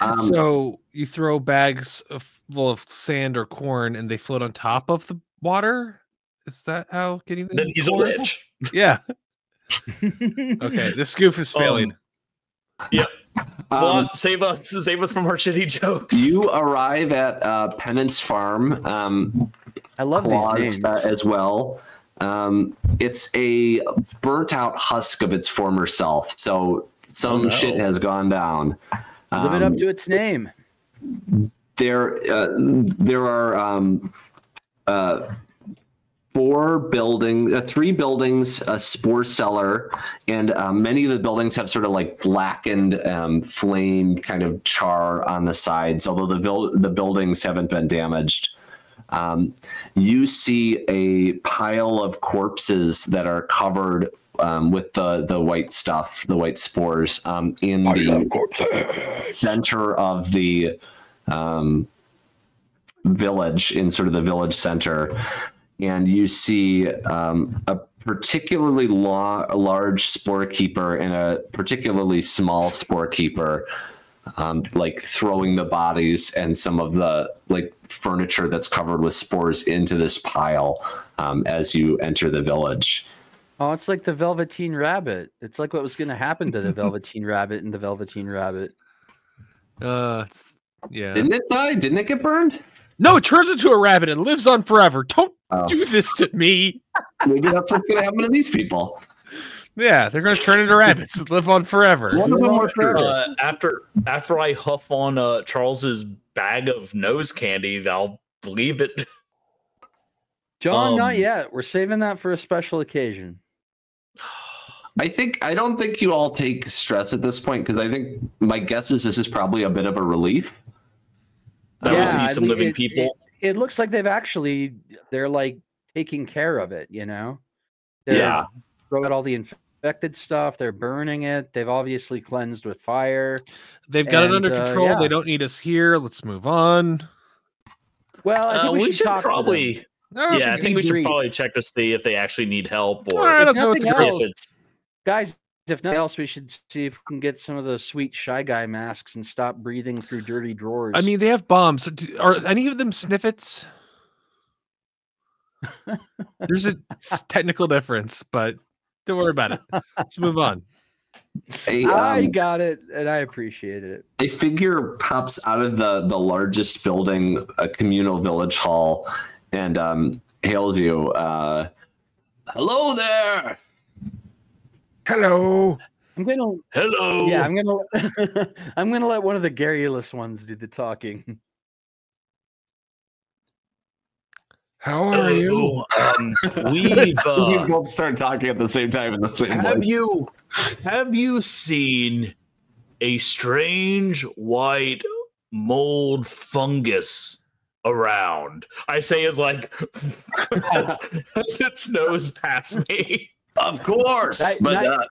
Um, so you throw bags full of sand or corn, and they float on top of the water. Is that how getting? then he's a corn- witch. Yeah. *laughs* Okay. This goof is failing. Um, *laughs* Well, um, save us, save us from our shitty jokes. you arrive at uh, Penance Farm. Um, I love these Claws names. uh, as well. Um, it's a burnt out husk of its former self. So some Oh, no. shit has gone down. Live it Um, up to its name. there uh, there are um, uh, four building uh, three buildings a spore cellar and um, many of the buildings have sort of like blackened um, flame kind of char on the sides although the the buildings haven't been damaged. Um, you see a pile of corpses that are covered um, with the the white stuff the white spores um, in the center of the um, village in sort of the village center and you see um, a particularly long, large spore keeper and a particularly small spore keeper um, like throwing the bodies and some of the like furniture that's covered with spores into this pile um, as you enter the village Oh, it's like the Velveteen Rabbit. It's like what was going to happen to the Velveteen Rabbit and the Velveteen Rabbit. Uh, yeah. didn't it die didn't it get burned No, it turns into a rabbit and lives on forever. Don't Oh. do this to me. maybe that's what's going to happen to these people Yeah, they're gonna turn into rabbits and live on forever. one of them Live on uh, after after I huff on uh, Charles's bag of nose candy, I'll believe it. John, not Um, yet. We're saving that for a special occasion. *sighs* I think I don't think you all take stress at this point because I think my guess is this is probably a bit of a relief. That Yeah, we see I some living it- people. It looks like they've actually they're like taking care of it, you know? They're Yeah. throw out all the infected stuff, they're burning it, they've obviously cleansed with fire. They've got it And, under uh, control. yeah. They don't need us here. Let's move on. Well, I think Uh, we, we, should, should talk to them. probably. No, Yeah, I think we be should debrief. probably check to see if they actually need help All or right, If I'll go with nothing the else- if it's Guys, if nothing else, we should see if we can get some of those sweet shy guy masks and stop breathing through dirty drawers. I mean, they have bombs. Are any of them Snifits? There's a *laughs* technical difference, but Don't worry about it. Let's move on. *laughs* A, I um, got it, and I appreciated it. a figure pops out of the the largest building, a communal village hall, and um, hails you. Uh, Hello there. Hello. I'm gonna, Hello. yeah, I'm gonna, *laughs* I'm gonna let one of the garrulous ones do the talking. How are you? Um, *laughs* we've. you Uh, both start talking at the same time in the same have voice. you have you seen a strange white mold fungus around? I say it's like *laughs* as, as it snows past me. Of course, That- but that- uh,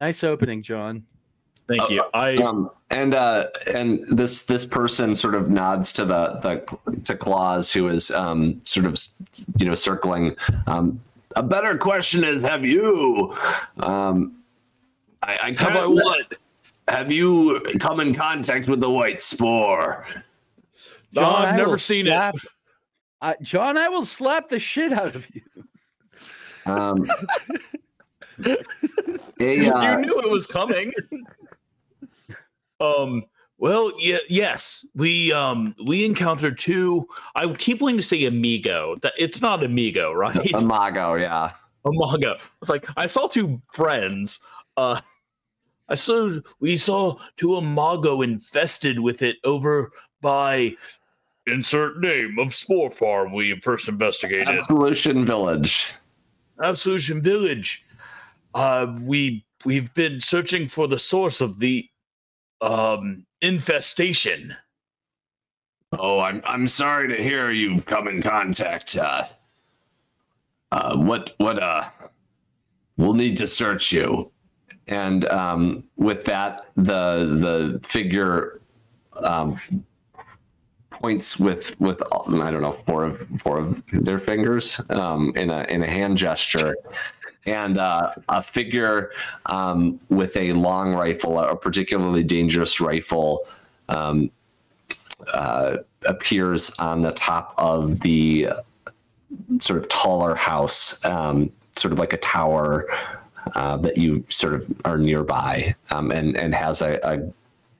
Nice opening, John. Thank you. I um, and uh, and this this person sort of nods to the the to Claws, who is um, sort of you know circling. Um, a better question is, have you? Um, I, I have can't I what? Have you come in contact with the white spore? No, John, I've I never seen slap- it. I, John, I will slap the shit out of you. Um, *laughs* a, you uh, knew it was coming. um. Well, yeah, yes, we um we encountered two. I keep wanting to say amigo. That it's not amigo, right? Imago, yeah. Imago. It's like I saw two friends. Uh, I saw we saw two Imago infested with it over by insert name of Spore Farm. We first investigated. Absolution Village. Absolution Village. Uh, we we've been searching for the source of the um infestation. Oh, I'm I'm sorry to hear you've come in contact. Uh, uh, what what uh, we'll need to search you, and um, with that, the the figure um, points with with I don't know four of four of their fingers um, in a in a hand gesture, and uh, a figure um, with a long rifle, a particularly dangerous rifle. Um, uh, appears on the top of the sort of taller house, um, sort of like a tower uh, that you sort of are nearby, um, and and has a, a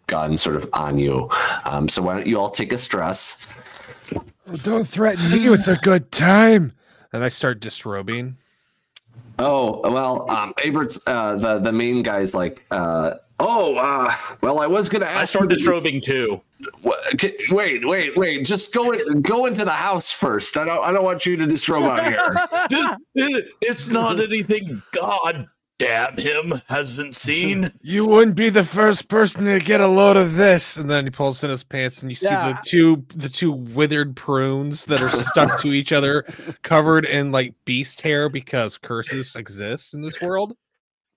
gun sort of on you. Um, so why don't you all take a stress? Oh, don't threaten me with a good time. And I start disrobing. Oh well, um, Abert's uh, the the main guy's like, uh, oh, uh, well, I was gonna ask. I started disrobing too. Wait, wait, wait! Just go in, go into the house first. I don't I don't want you to disrobe out here. *laughs* It's not anything God damn him hasn't seen. *laughs* You wouldn't be the first person to get a load of this. And then he pulls in his pants, and you see the two the two withered prunes that are stuck to each other, *laughs* covered in like beast hair because curses exist in this world.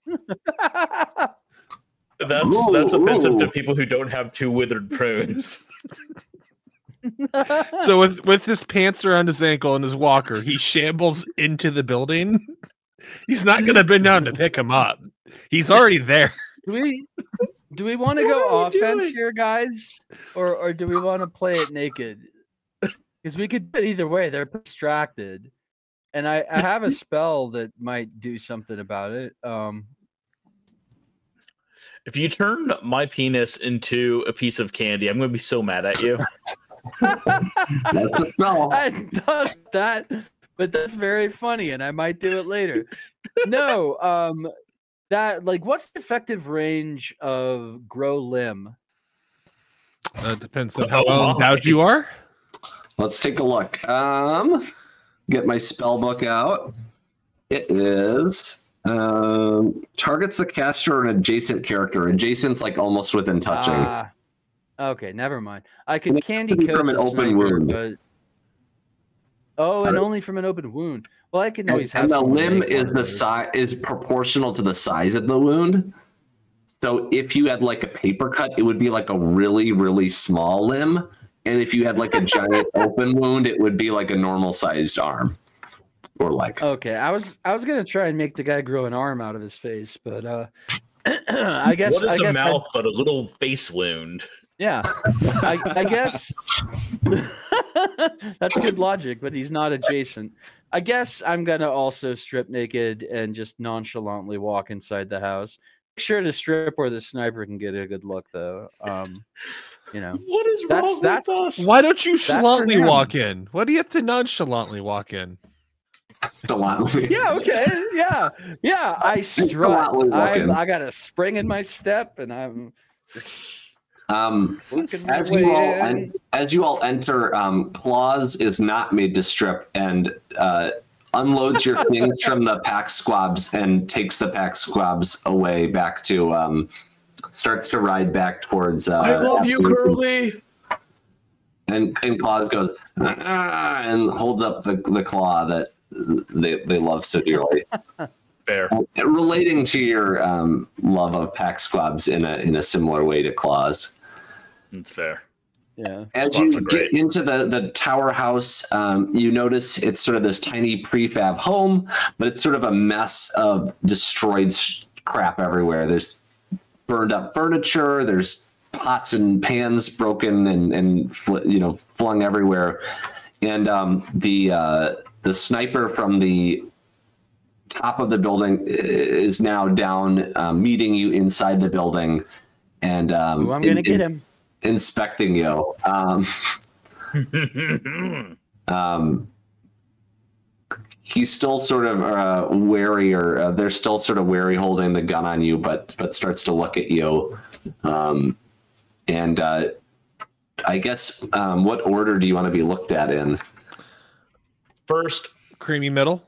*laughs* That's Ooh, that's offensive to people who don't have two withered prunes. So with with his pants around his ankle and his walker, he shambles into the building. He's not gonna bend down to pick him up. He's already there. *laughs* do we do we want to go offense doing? here, guys, or or do we want to play it naked? *laughs* Because we could do it either way. They're distracted, and I I have a *laughs* spell that might do something about it. Um, If you turn my penis into a piece of candy, I'm going to be so mad at you. That's a spell. I thought that, but that's very funny, and I might do it later. No, *laughs* um, that like, what's the effective range of grow limb? Uh, depends on how Oh well endowed you are. Let's take a look. Um, get my spell book out. It is um, targets the caster or an adjacent character. Adjacent's like almost within touching. Ah, okay, never mind. I And could candy to coat from an open sniper, wound. but oh, and only from an open wound. Well, I can and, always have and the limb is the size is proportional to the size of the wound. So if you had like a paper cut, it would be like a really really small limb, and if you had like a giant *laughs* open wound, it would be like a normal sized arm or like. Okay, I was I was gonna try and make the guy grow an arm out of his face, but uh, *clears throat* I guess what is I a guess I- mouth but a little face wound? Yeah, I, I guess *laughs* that's good logic, but he's not adjacent. I guess I'm gonna also strip naked and just nonchalantly walk inside the house. Make sure to strip where the sniper can get a good look, though. Um, you know, What is That's- wrong that's- with us? Why don't you for chalantly them. walk in? Why do you have to nonchalantly walk in? Galantly. yeah, okay, yeah, yeah. I *laughs* strut. Gallantly walk I. I got a spring in my step, and I'm just Um, as you all en- as you all enter, um, Claws is not made to strip and uh, unloads your things from the pack squabs and takes the pack squabs away back to um, starts to ride back towards. Uh, I love you, Curly. And and Claws goes "Ah," and holds up the, the claw that they they love so dearly. *laughs* Fair. Relating to your um, love of pack squabs in a in a similar way to claws. It's fair. yeah. As Squabs you get into the, the tower house, um, you notice it's sort of this tiny prefab home, but it's sort of a mess of destroyed s- crap everywhere. There's burned up furniture. There's pots and pans broken and and fl- you know flung everywhere. And um, the uh, the sniper from the top of the building is now down, uh, meeting you inside the building. And um, Ooh, I'm gonna in- get in- inspecting you. Um, *laughs* um, he's still sort of uh, wary, or uh, they're still sort of wary, holding the gun on you, but but starts to look at you. Um, and uh, I guess um, what order do you want to be looked at in? First, Creamy middle.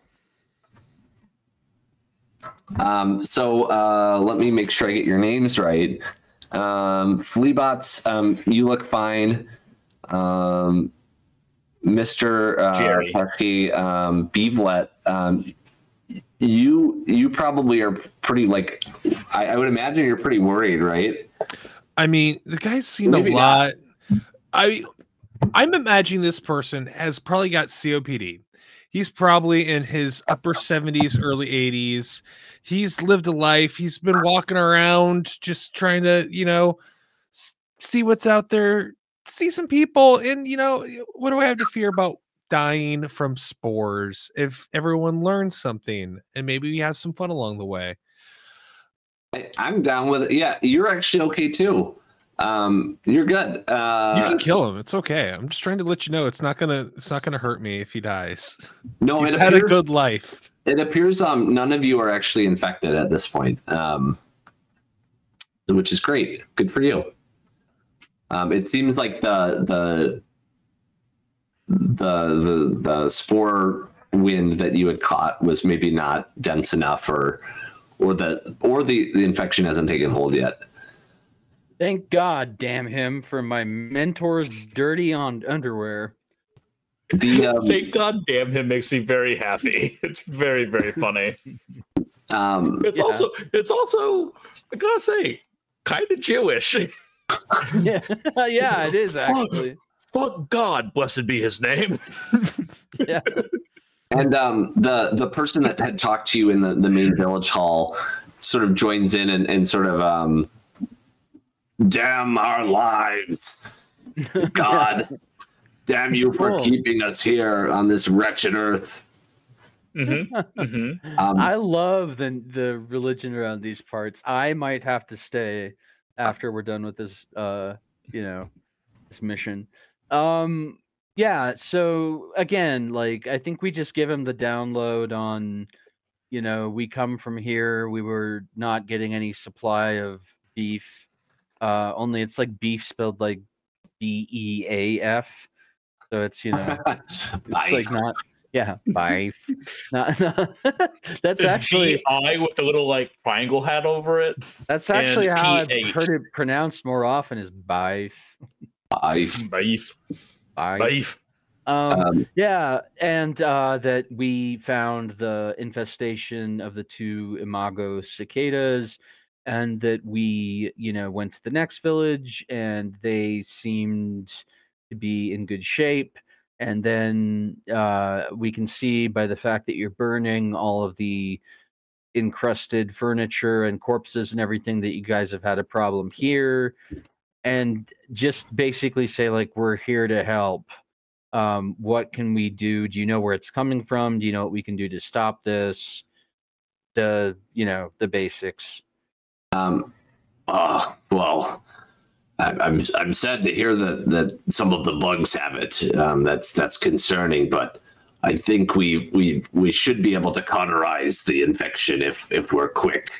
Um, so uh, let me make sure I get your names right. Um, Fleabots, um, you look fine. Um, Mr. Uh, Jerry. Parkey, um, Beevlet, um, you you probably are pretty like I, I would imagine you're pretty worried, right? I mean, the guy's seen Maybe a not. lot. I I'm imagining this person has probably got COPD. He's probably in his upper 70s, early 80s. He's lived a life. He's been walking around just trying to, you know, see what's out there, see some people. And, you know, what do I have to fear about dying from spores if everyone learns something and maybe we have some fun along the way? I'm down with it. Yeah, you're actually okay too. Um, you're good. Uh, you can kill him. It's okay. I'm just trying to let you know it's not gonna it's not gonna hurt me if he dies. no, He's it had a good life. It appears um none of you are actually infected at this point um which is great. Good for you. Um it seems like the the the the, the spore wind that you had caught was maybe not dense enough or or the or the, the infection hasn't taken hold yet. Thank God, damn him, for my mentor's dirty on underwear. The *laughs* um, thank God damn him makes me very happy. *laughs* It's very, very funny. um It's Yeah. also it's also I gotta say, kind of Jewish. *laughs* yeah, yeah, it is actually. Fuck God, blessed be his name. Yeah, And um, the the person that had talked to you in the, the main village hall sort of joins in and, and sort of um, damn our lives, God, damn you for Cool. keeping us here on this wretched earth. Mm-hmm. *laughs* Mm-hmm. Um, I love the the religion around these parts. I might have to stay after we're done with this. Uh, you know, this mission. Um, yeah. So again, like I think we just give him the download on. You know, we come from here. We were not getting any supply of beef. Uh, only it's like beef spelled like B E A F. So it's you know *laughs* it's like not yeah beef. *laughs* *laughs* Not, that's It's actually I with the little like triangle hat over it. that's actually how I've heard it pronounced more often is beef. I, Beef. Beef. Beef. Um, um, yeah, and uh, that we found the infestation of the two imago cicadas, and that we, you know, went to the next village, and they seemed to be in good shape. And then uh, we can see by the fact that you're burning all of the encrusted furniture and corpses and everything that you guys have had a problem here, and just basically say like we're here to help Um, what can we do? Do you know where it's coming from? Do you know what we can do to stop this? The you know the basics. Um, uh, well, I'm I'm sad to hear that that some of the bugs have it. Um, that's that's concerning, but I think we we we should be able to cauterize the infection if if we're quick.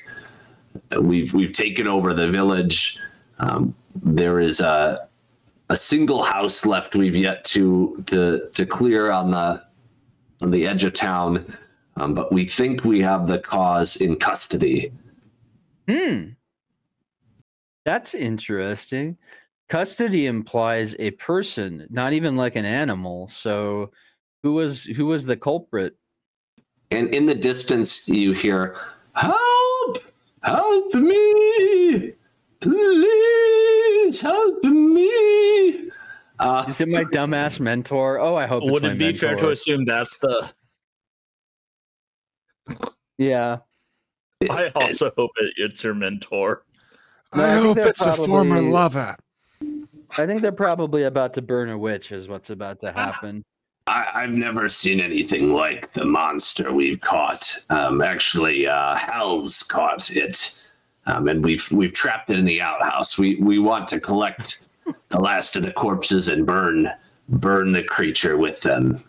We've we've taken over the village. Um, there is a a single house left. We've yet to to to clear on the on the edge of town, um, but we think we have the cause in custody. Hmm. That's interesting. Custody implies a person, not even like an animal. So, who was who was the culprit? And in the distance, you hear, Help! Help me! Please help me! Uh, Is it my dumbass mentor? Oh, I hope. It's Would my it be fair to assume that's the? Yeah. I also hope it, it's your mentor. No, I I think hope they're it's a former probably- lover. I think they're probably about to burn a witch, is what's about to happen. I, I've never seen anything like the monster we've caught. Um, actually, uh, Hal's caught it, um, and we've we've trapped it in the outhouse. We we want to collect *laughs* the last of the corpses and burn burn the creature with them.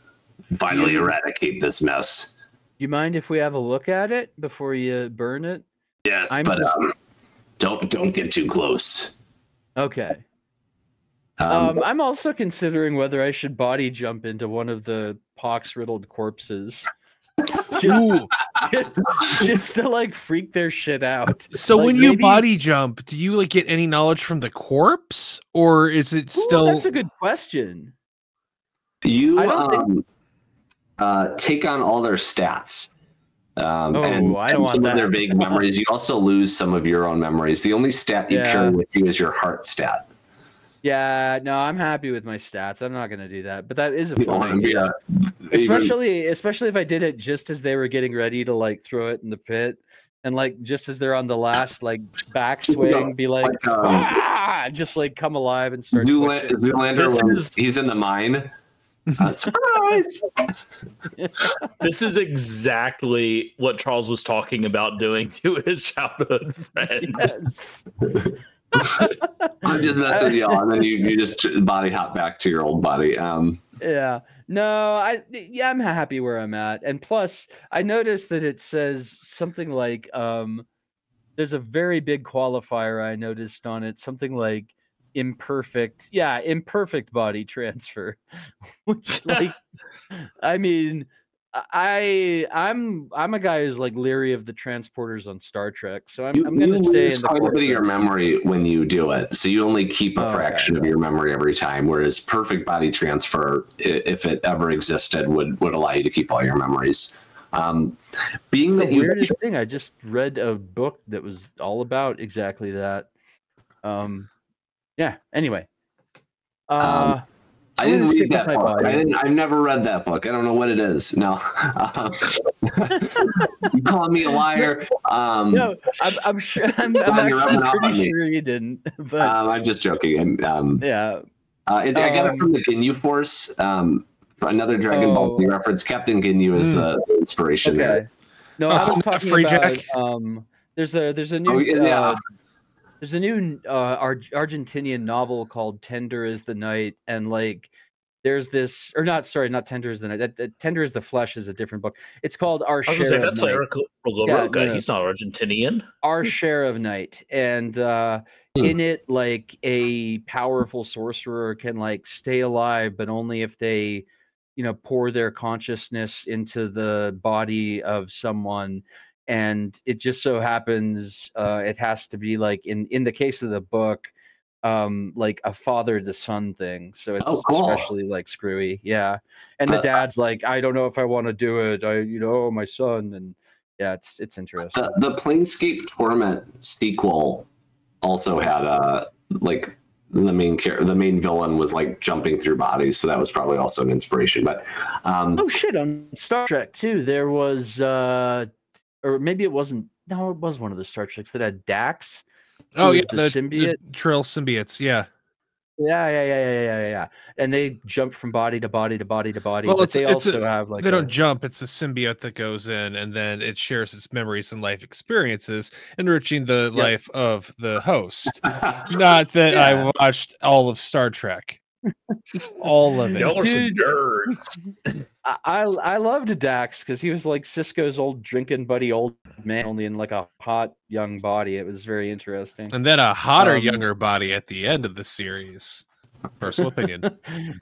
Finally, You- eradicate this mess. Do you mind if we have a look at it before you burn it? Yes, I'm but just- um, don't don't get too close. Okay. Um, Um, I'm also considering whether I should body jump into one of the pox riddled corpses. *laughs* Just, Ooh. *laughs* just to like freak their shit out. So Like, when you maybe- body jump, do you like get any knowledge from the corpse, or is it Ooh, still? that's a good question. You I don't think- um, uh, take on all their stats. Um, Oh, and, I don't and want some of their vague memories. You also lose some of your own memories. The only stat you Yeah. carry with you is your heart stat. Yeah, no, I'm happy with my stats. I'm not gonna do that, but that is a fun idea. a- even- Especially, especially if I did it just as they were getting ready to like throw it in the pit, and like just as they're on the last like backswing, be like, like, um, ah, just like come alive and start. Zoolander. Zoolander when is- he's in the mine. Uh, surprise! *laughs* This is exactly what Charles was talking about doing to his childhood friend. Yes. I'm just messing with y'all, and then you, you just body hop back to your old body. Um, Yeah. No, I yeah, I'm happy where I'm at. And plus, I noticed that it says something like um there's a very big qualifier I noticed on it, something like imperfect. Yeah, imperfect body transfer. *laughs* Which *laughs* like I mean, I I'm I'm a guy who's like leery of the transporters on Star Trek, so I'm, you, I'm gonna you stay lose in the quite a bit of your memory when you do it, so you only keep a Oh, okay. fraction of your memory every time. Whereas perfect body transfer, if it ever existed, would would allow you to keep all your memories. Um, being It's the that you weirdest thing. I just read a book that was all about exactly that. Um, yeah. Anyway, uh, I I'm didn't read that my book. I didn't. I've never read that book. I don't know what it is. No, Um, *laughs* you call me a liar. Um, no, I'm, I'm sure. I'm, *laughs* I'm actually rubbing off on pretty sure you didn't. But um, I'm just joking. And, um, yeah, uh, it, I got Um, it from the Ginyu Force. Um, another Dragon Ball Z Oh. reference. Captain Ginyu is Hmm. the inspiration okay. there. No, Oh, I so was not talking Free about. Jack? Um, there's a there's a new Oh, yeah, yeah. uh, there's a new uh, Ar- Argentinian novel called Tender is the Night, and like there's this or not sorry not Tender is the Night. That, that Tender is the Flesh is a different book. It's called Our I was Share say of that's Night. Eric no, Rogoroka. no. He's not Argentinian. our share of night and uh Hmm. in it like a powerful sorcerer can like stay alive but only if they you know pour their consciousness into the body of someone and it just so happens uh it has to be like in in the case of the book um like a father to son thing so it's Oh, cool. especially like screwy yeah and the Uh, dad's like i don't know if i want to do it i you know oh, my son and yeah it's it's interesting The, the Planescape Torment sequel also had a like the main character, the main villain was like jumping through bodies, so that was probably also an inspiration. But um, Oh shit! On Star Trek too, there was, uh or maybe it wasn't. No, it was one of the Star Treks that had Dax. Oh yeah, the the, symbiote? the Trill symbiotes. Yeah. Yeah, yeah, yeah, yeah, yeah, yeah. And they jump from body to body to body to body. Well, but they it's a- also have like they a- don't jump. It's a symbiote that goes in, and then it shares its memories and life experiences, enriching the Yep. life of the host. *laughs* Not that Yeah. I watched all of Star Trek, *laughs* all of it. Y'all are some nerds. *laughs* I I I loved Dax because he was like Sisko's old drinking buddy, old man, only in like a hot young body. It was very interesting. And then a hotter, Um, younger body at the end of the series. Personal opinion. *laughs*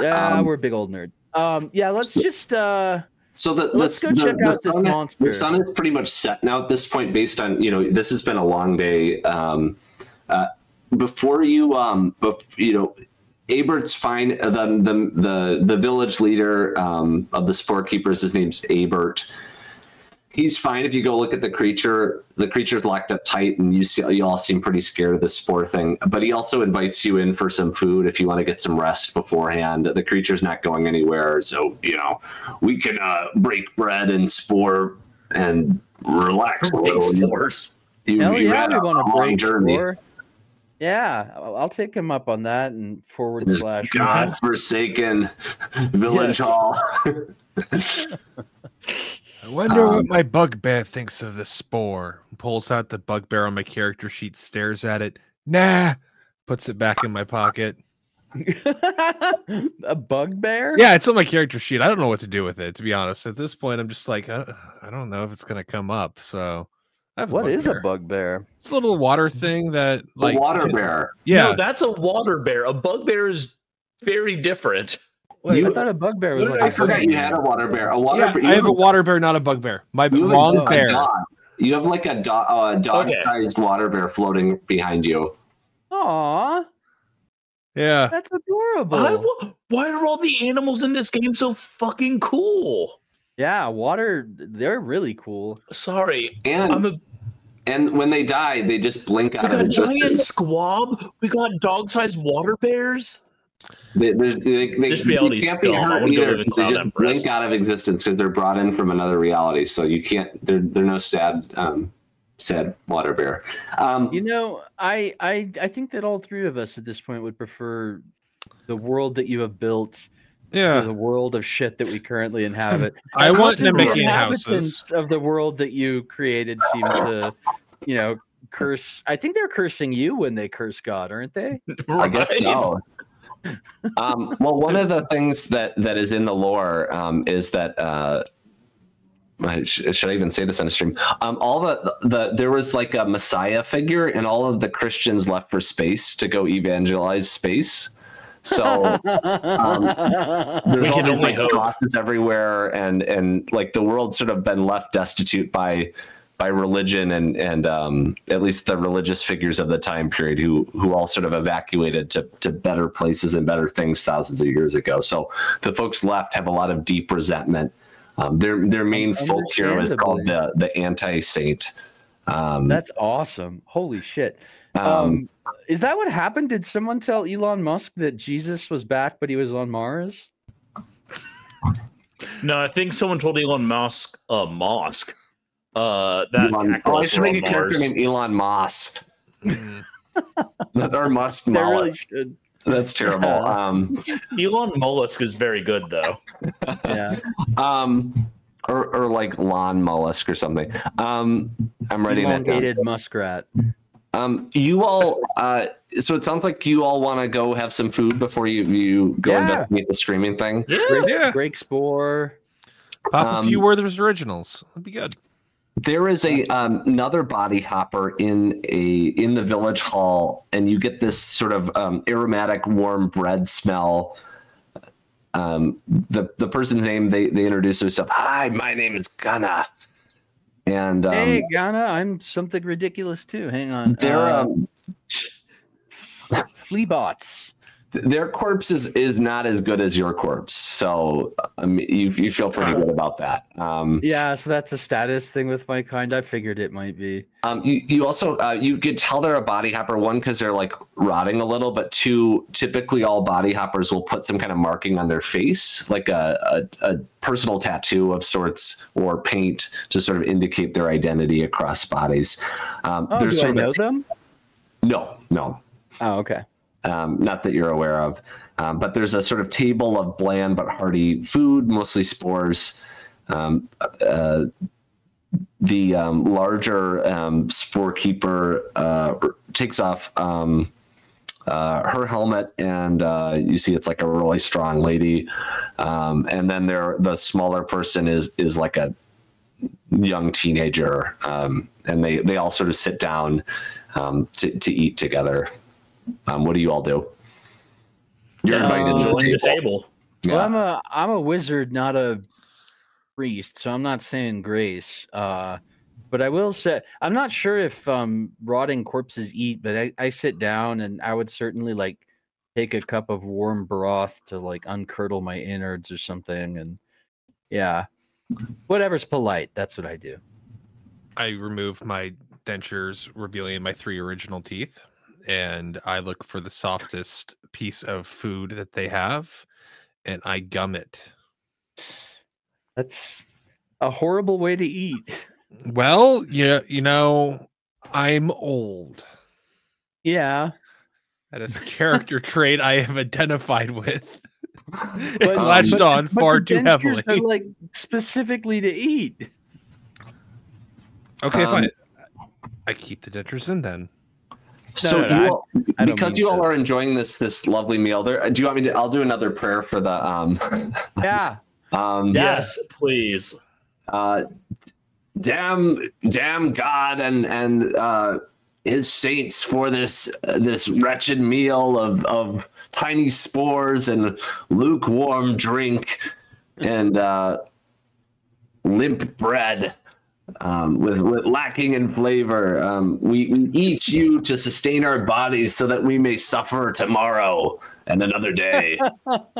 yeah, Um, we're big old nerds. Um, yeah, let's just uh, So the, the, Let's go the, check the out this sun, monster. The sun is pretty much set now at this point, based on you know this has been a long day. Um, uh, before you, um, bef- you know, Abert's fine. uh, The the the, the village leader um, of the spore keepers, his name's Abert. He's fine if you go look at the creature. The creature's locked up tight, and you see you all seem pretty scared of the spore thing. But he also invites you in for some food if you want to get some rest beforehand. The creature's not going anywhere, so you know we can uh, break bread and spore and relax a little. Spores. You, hell you yeah, we want to break journey. score. Yeah, I'll, I'll take him up on that and forward This slash. rest. godforsaken *laughs* village Yes. hall. *laughs* I wonder Um, what my bugbear thinks of the spore. Pulls out the bugbear on my character sheet, stares at it. Nah. Puts it back in my pocket. *laughs* a bugbear? Yeah, it's on my character sheet. I don't know what to do with it, to be honest. At this point, I'm just like, uh, I don't know if it's gonna come up. So, I have What is a bugbear. bugbear? It's a little water thing that, The like, water bear. Yeah, No, that's a water bear. A bugbear is very different. Wait, You- I thought a bugbear was like did a I forgot you had a water bear. A water yeah bear. I have a water bear, not a bugbear. My you have wrong dog- a bear. dog. You have like a do- uh, Okay. dog-sized water bear floating behind you. Aw, Yeah, that's adorable. I why are all the animals in this game so fucking cool? Yeah, water. They're really cool. Sorry, And I'm a and when they die, they just blink we out of got giant existence. squab. We got dog-sized water bears. They, they, they, they, This reality's they can't be hurt either. They just Empress. blink out of existence because they're brought in from another reality. So you can't. They're they're no sad um, sad water bear. Um, You know, I, I I think that all three of us at this point would prefer the world that you have built to yeah. the world of shit that we currently *laughs* inhabit. I As want much as the Namekian houses. inhabitants of the world that you created seem to, you know, curse. I think they're cursing you when they curse God, aren't they? *laughs* I guess so. *laughs* um, well, one of the things that that is in the lore um, is that. Uh, I sh- should I even say this on a stream? Um, all the, the there was like a messiah figure, and all of the Christians left for space to go evangelize space. So Um, there's We all can these only like crosses everywhere, and and like the world's sort of been left destitute by by religion and and um, at least the religious figures of the time period who who all sort of evacuated to to better places and better things thousands of years ago. So the folks left have a lot of deep resentment. Um, their their main folk hero is called the the anti saint. Um, That's awesome. Holy shit. Um, Um, is that what happened? Did someone tell Elon Musk that Jesus was back, but he was on Mars? No, I think someone told Elon Musk, uh, Musk, uh, that Elon, oh, I should make a on character named Elon Moss. Mm. or Musk *laughs* Mollusk. really should. That's terrible. Um, Elon Mollusk is very good though. Yeah. *laughs* um, or, or like lawn mollusk or something. Um, I'm writing that down. Elongated muskrat. Um, you all. Uh, so it sounds like you all want to go have some food before you you go Yeah. investigate the streaming thing. Break, Yeah. break spore. Pop Um, a few Werther's originals. That'd be good. There is a um, another body hopper in a in the village hall, and you get this sort of um, aromatic, warm bread smell. Um, the the person's name they they introduce themselves. Hi, my name is Gunna, and um, hey, Ghana, I'm something ridiculous too. Hang on. their Uh, um, Fleabots. Their corpse is, is not as good as your corpse, so um, you you feel pretty good about that. Um, Yeah, so that's a status thing with my kind. I figured it might be. Um, you, you also uh, you could tell they're a body hopper one because they're like rotting a little, but two typically all body hoppers will put some kind of marking on their face, like a, a, a personal tattoo of sorts or paint to sort of indicate their identity across bodies. Um, Oh, there's do I sort of a- know them? no, no. Oh, okay. Um, not that you're aware of. Um, but there's a sort of table of bland but hearty food, mostly spores. Um, uh, the um, larger um, spore keeper uh, takes off um, uh, her helmet, and uh, you see it's like a really strong lady. And then there, the smaller person is is like a young teenager, and they they all sort of sit down to to eat together. Um, what do you all do? You're Yeah, invited to the the table. table. Yeah. Well, I'm a I'm a wizard, not a priest, so I'm not saying grace. Uh, but I will say I'm not sure if um, rotting corpses eat, but I, I sit down and I would certainly like take a cup of warm broth to like uncurdle my innards or something, and yeah, whatever's polite. That's what I do. I remove my dentures, revealing my three original teeth, and I look for the softest piece of food that they have, and I gum it. That's a horrible way to eat. Well, yeah, you know, I'm old. Yeah, That is a character trait I have identified with. *laughs* But- latched but- on but far too heavily. are like specifically to eat. Okay, Um, fine. I keep the dentures in then. So no, no, you I- all, I don't because mean you all to- are enjoying this this lovely meal, there. Do you want me to? I'll do another prayer for the um *laughs* Yeah. um Yes, please. uh damn damn God and and uh his saints for this uh, this wretched meal of of tiny spores and lukewarm drink and uh limp bread um, with, with lacking in flavor. Um, we, we eat you to sustain our bodies so that we may suffer tomorrow and another day. *laughs*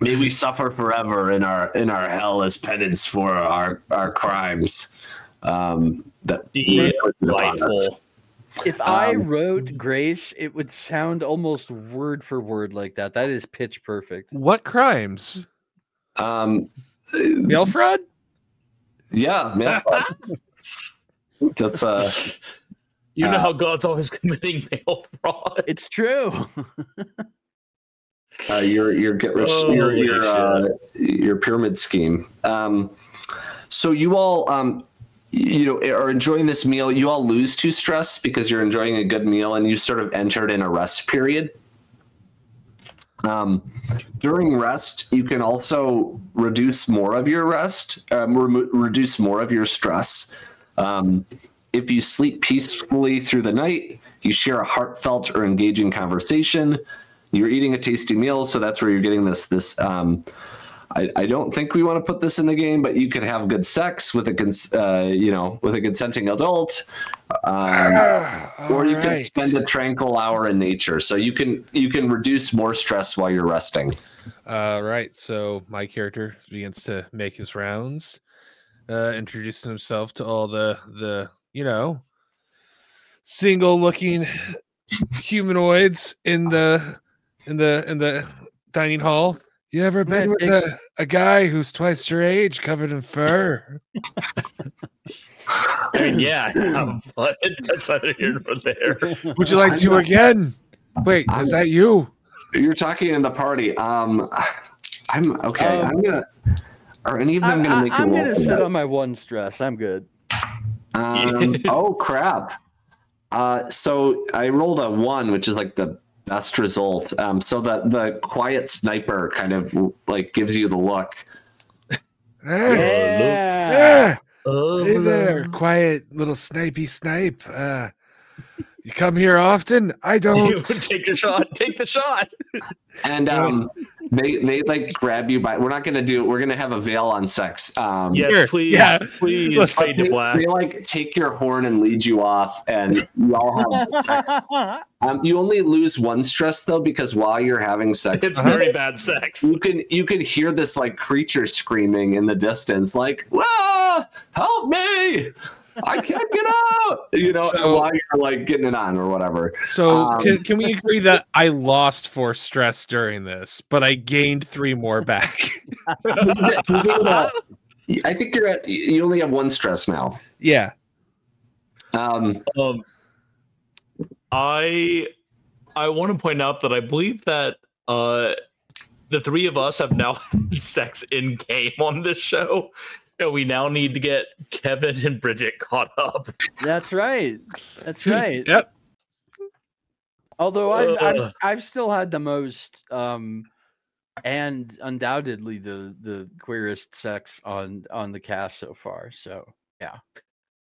may we suffer forever in our in our hell as penance for our our crimes. Um, that were inflicted upon us. Delightful. If I Um, wrote Grace, it would sound almost word for word like that. That is pitch perfect. What crimes? Um, Mail fraud? Yeah, man. *laughs* That's uh You know Uh, how God's always *laughs* committing mail fraud. It's true. *laughs* uh, your your get rich your your, uh, your pyramid scheme. Um, so you all um, you know are enjoying this meal. You all lose to stress because you're enjoying a good meal, and you sort of entered in a rest period. Um, during rest, you can also reduce more of your rest, um, remo- reduce more of your stress. Um, if you sleep peacefully through the night, you share a heartfelt or engaging conversation. You're eating a tasty meal, so that's where you're getting this. This um, I, I don't think we want to put this in the game, but you could have good sex with a cons- uh, you know with a consenting adult, um, *sighs* or you can spend a tranquil hour in nature. So you can you can reduce more stress while you're resting. Uh, right. So my character begins to make his rounds, uh, introducing himself to all the the you know single looking *sighs* humanoids in the in the in the dining hall. You ever been with a, a guy who's twice your age, covered in fur? *laughs* I mean, *clears throat* yeah, I have, but *laughs* that's neither here nor there. Would you like I'm to not- again? Wait, is that you? You're talking in the party. Um, I'm okay. Um, I'm gonna. Are any of them I'm, gonna I, make am you roll gonna sit on my one stress. I'm good. Um, *laughs* oh crap! Uh, so I rolled a one, which is like the best result. Um, so the the quiet sniper kind of like gives you the look. Ah, Yeah. Ah, hey there, quiet little snipey snipe. Uh, you come here often? I *laughs* don't. take a shot. Take the shot. And um, they they like grab you by. We're not gonna do. We're gonna have a veil on sex. Um, Yes, Here, please, yeah. please Let's- fade They, to black. they like take your horn and lead you off, and you all have *laughs* sex. Um, you only lose one stress though, because while you're having sex, It's very bad sex. you can you can hear this like creature screaming in the distance, like "Ah, help me! I can't get out!" You know, So- while you're like getting it on or whatever. So Um, can, can we agree that I lost four stress during this, but I gained three more back? You get- you get, I think you're at. You only have one stress now. yeah. Um, Um, I I want to point out that I believe that uh, the three of us have now *laughs* had sex in game on this show. And we now need to get Kevin and Bridget caught up. That's right. That's *laughs* right. Yep. Although I've, I've I've still had the most um and undoubtedly the the queerest sex on on the cast so far. So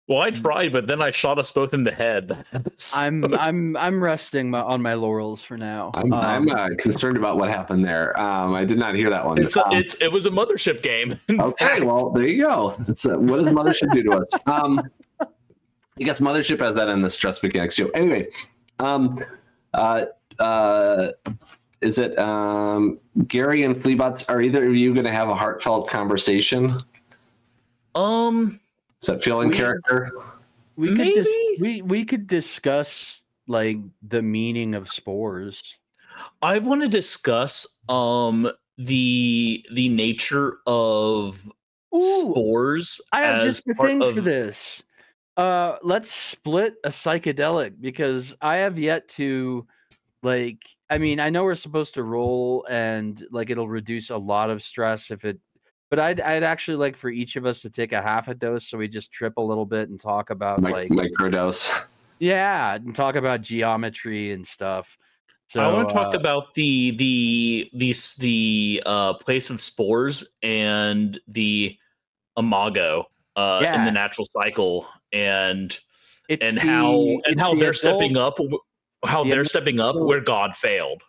Well, I tried, but then I shot us both in the head. *laughs* that. I'm I'm I'm resting my, on my laurels for now. I'm, I'm Um, uh, concerned about what happened there. Um, I did not hear that one. it's, a, Um, it's it was a mothership game. *laughs* okay, fact. well, there you go. It's uh, what does mothership do to us? *laughs* Um, I guess mothership has that in the stress mechanics too. Anyway, um, uh, uh, is it um, Gary and Fleebots? Are either of you going to have a heartfelt conversation? um, Is that feeling We- character? we could dis- we we could discuss like the meaning of spores. I want to discuss um the the nature of spores. I have just the part thing for this. Uh, let's split a psychedelic because I have yet to, like, I mean, I know we're supposed to roll and like it'll reduce a lot of stress if it, but I'd I'd actually like for each of us to take a half a dose so we just trip a little bit and talk about Mic- like microdose. *laughs* yeah and talk about geometry and stuff. So I want to talk uh, about the the the s- the uh, place of spores and the imago uh, in the natural cycle and it's and the- how and how the they're stepping up how the they're adult- stepping up where God failed.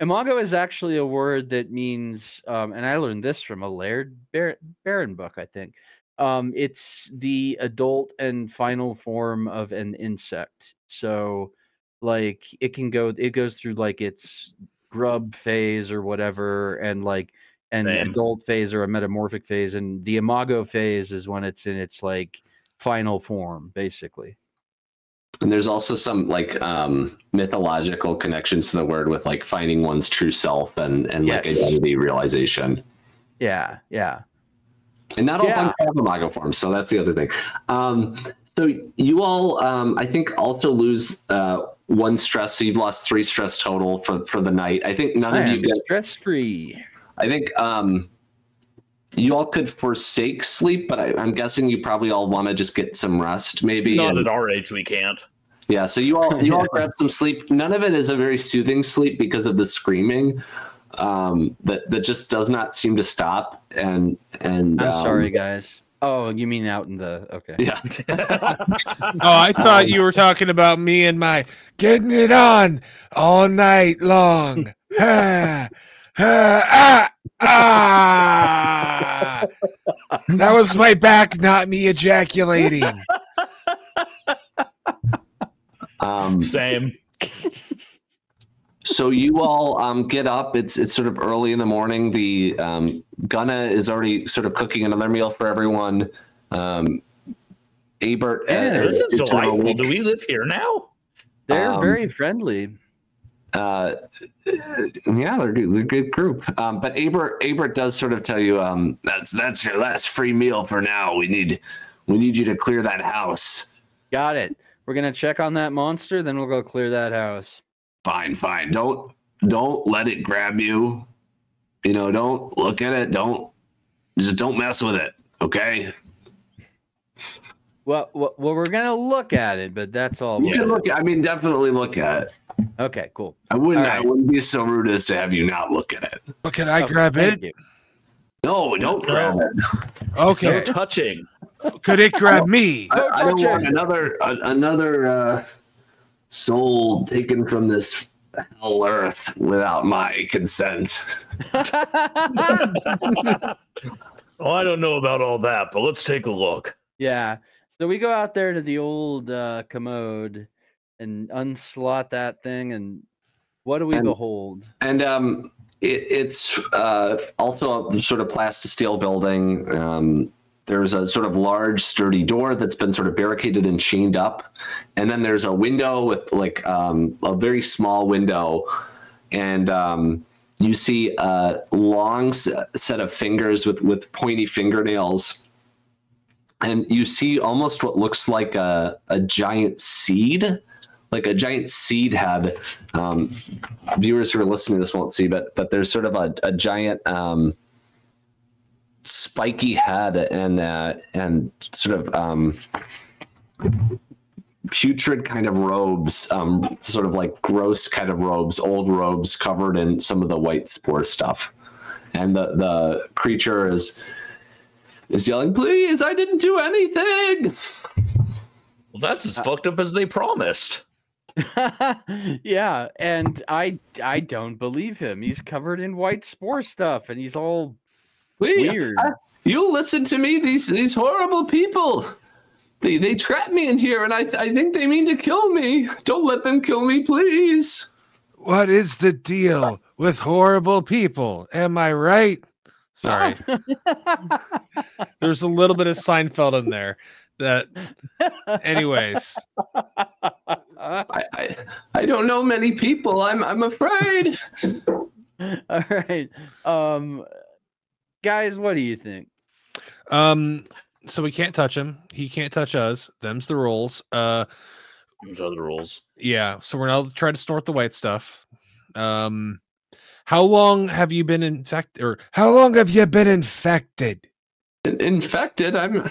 Imago is actually a word that means, um, and I learned this from a Laird Bar- Barron book, I think. Um, it's the adult and final form of an insect. So, like, it can go, it goes through like its grub phase or whatever, and like an Same. adult phase or a metamorphic phase, and the imago phase is when it's in its like final form, basically. And there's also some like um, mythological connections to the word with like finding one's true self and and like identity realization. Yeah, yeah. And not all Yeah. punks have imago forms, so that's the other thing. Um, so you all, um, I think, also lose uh, one stress. So you've lost three stress total for for the night. I think none I of you get. stress free. I think um, you all could forsake sleep, but I, I'm guessing you probably all want to just get some rest, maybe. Not and- at our age, we can't. Yeah, so you all you all *laughs* Yeah. grab some sleep. None of it is a very soothing sleep because of the screaming um, that that just does not seem to stop. And and I'm um, sorry, guys. Oh, you mean out in the okay? Yeah, *laughs* Oh, I thought you were talking about me and my getting it on all night long. *laughs* Ha, ha, ah, ah. That was my back, not me ejaculating. Um, Same. so you all um, get up. It's it's sort of early in the morning. The um, Gunna is already sort of cooking another meal for everyone. Um, Abert, uh, This is is delightful. Do we live here now? They're Um, very friendly. uh, yeah, they're good, they're a good group. Um, but Abert, Abert does sort of tell you, um, that's that's your last free meal for now. We need we need you to clear that house. Got it. We're gonna check on that monster, then we'll go clear that house. Fine, fine. Don't don't let it grab you. You know, don't look at it. Don't just don't mess with it. Okay. Well, well, well we're gonna look at it, but that's all. You can do. look. I mean, definitely look at it. Okay, cool. I wouldn't. All I wouldn't be so rude as to have you not look at it. Well, can I Oh, grab thank it? you. No, don't No. grab it. No Okay. touching. Could it grab me? I, I don't want another a, another uh, soul taken from this hell earth without my consent. *laughs* Oh, I don't know about all that, but let's take a look. yeah. So we go out there to the old uh, commode and unslot that thing, and what do we And- behold? And um, it, it's uh, also a sort of plastic steel building. Um, there's a sort of large, sturdy door that's been sort of barricaded and chained up, and then there's a window with like um, a very small window, and um, you see a long set of fingers with with pointy fingernails, and you see almost what looks like a a giant seed like a giant seed head. Um, viewers who are listening to this won't see, but but there's sort of a, a giant um, spiky head and uh, and sort of um, putrid kind of robes, um, sort of like gross kind of robes, old robes covered in some of the white spore stuff. And the the creature is is yelling, "Please! I didn't do anything." Well, that's as fucked up as they promised. *laughs* yeah, and I I don't believe him. He's covered in white spore stuff, and he's all Please, weird. I- you listen to me. These these horrible people. They they trap me in here, and I I think they mean to kill me. Don't let them kill me, please. What is the deal with horrible people? Am I right? Sorry. *laughs* There's a little bit of Seinfeld in there. That, anyways, I, I I don't know many people. I'm I'm afraid. *laughs* all right, um, guys, what do you think? um, so we can't touch him. He can't touch us. Them's the rules. Uh, Those are the rules. yeah. So we're not trying to snort the white stuff. Um, how long have you been infected? Or How long have you been infected? In- infected? I'm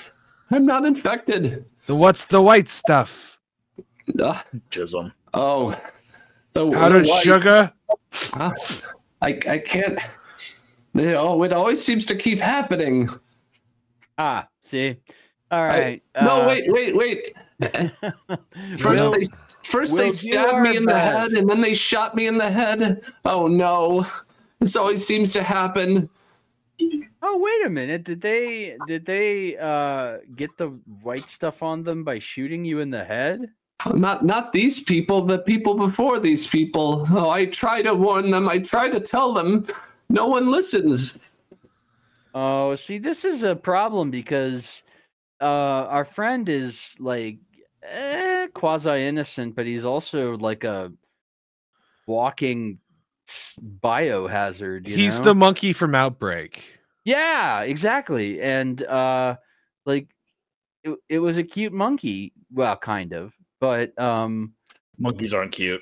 I'm not infected. The what's the white stuff? Ugh. Chisholm. oh, the Powdered the white- sugar? I I can't. You know, it always seems to keep happening. Ah, see, All right. I- no, uh, wait, wait, wait. *laughs* First we'll- they first we'll they stabbed me in the head, and then they shot me in the head. Oh no! This always seems to happen. Oh wait a minute! Did they did they uh get the white stuff on them by shooting you in the head? Not not these people, the people before these people. Oh, I try to warn them. I try to tell them. No one listens. Oh, see, this is a problem because uh our friend is like eh, quasi innocent, but he's also like a walking biohazard. You he's know? the monkey from Outbreak. Yeah, exactly. And uh like it, it was a cute monkey. Well, kind of. But um Monkeys aren't cute.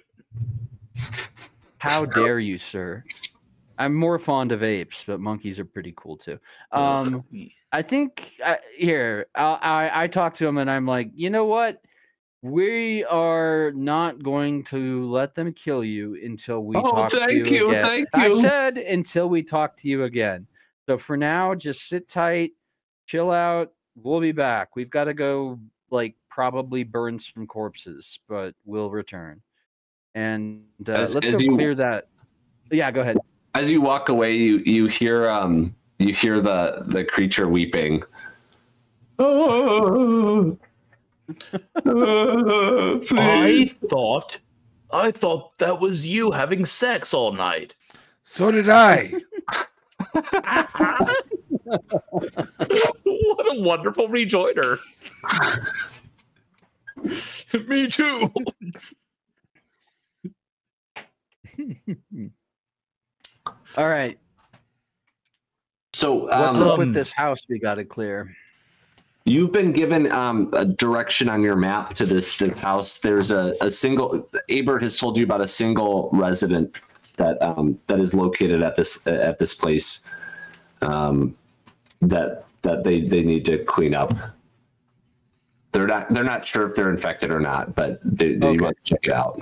how dare you, sir? I'm more fond of apes, but monkeys are pretty cool too. Um I think uh, here I, I I talked to him and I'm like, "You know what? We are not going to let them kill you until we Oh, talk to thank you you, again." thank I you. said until we talk to you again. So for now, just sit tight, chill out. We'll be back. We've got to go, like, probably burn some corpses, but we'll return. And uh, As- let's as go you- clear that. Yeah, go ahead. As you walk away, you you hear um you hear the the creature weeping. Oh, *laughs* oh. I thought, I thought that was you having sex all night. So did I. *laughs* what a wonderful rejoinder. *laughs* Me too. All right. So What's um, up with this house we got to clear? You've been given um, a direction on your map to this, this house. There's a, a single. Abert has told you about a single resident that um, that is located at this at this place. Um, that that they they need to clean up. They're not they're not sure if they're infected or not, but they, they Okay. want to check it out.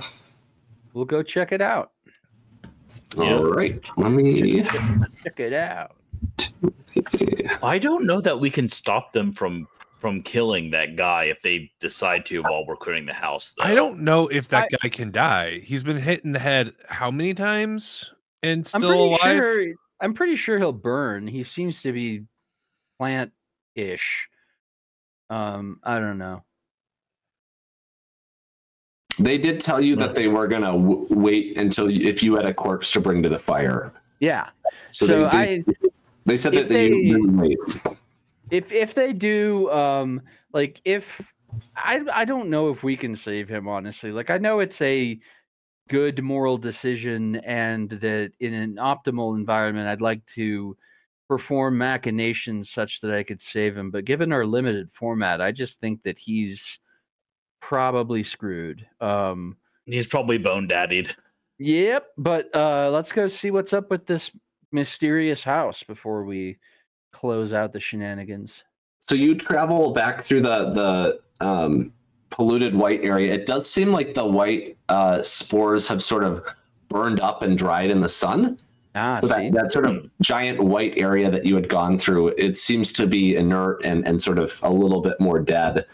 We'll go check it out. All right, let me. Check it out. I don't know that we can stop them from from killing that guy if they decide to while we're clearing the house. Though. I don't know if that guy can die. He's been hit in the head how many times and I'm still alive? sure. I'm pretty sure he'll burn. He seems to be plant-ish. Um, I don't know. They did tell you that they were gonna w- wait until you, if you had a corpse to bring to the fire. Yeah. So, So, they, I, they, said that they, they- wait. if if they do, um, like if I I don't know if we can save him honestly. Like I know it's a good moral decision, and that in an optimal environment, I'd like to perform machinations such that I could save him. But given our limited format, I just think that he's probably screwed. Um, He's probably bone daddied. Yep, but uh, let's go see what's up with this mysterious house before we close out the shenanigans. So you travel back through the the um, polluted white area. It does seem like the white uh, spores have sort of burned up and dried in the sun. Ah, So see, that, that sort of giant white area that you had gone through, it seems to be inert and, and sort of a little bit more dead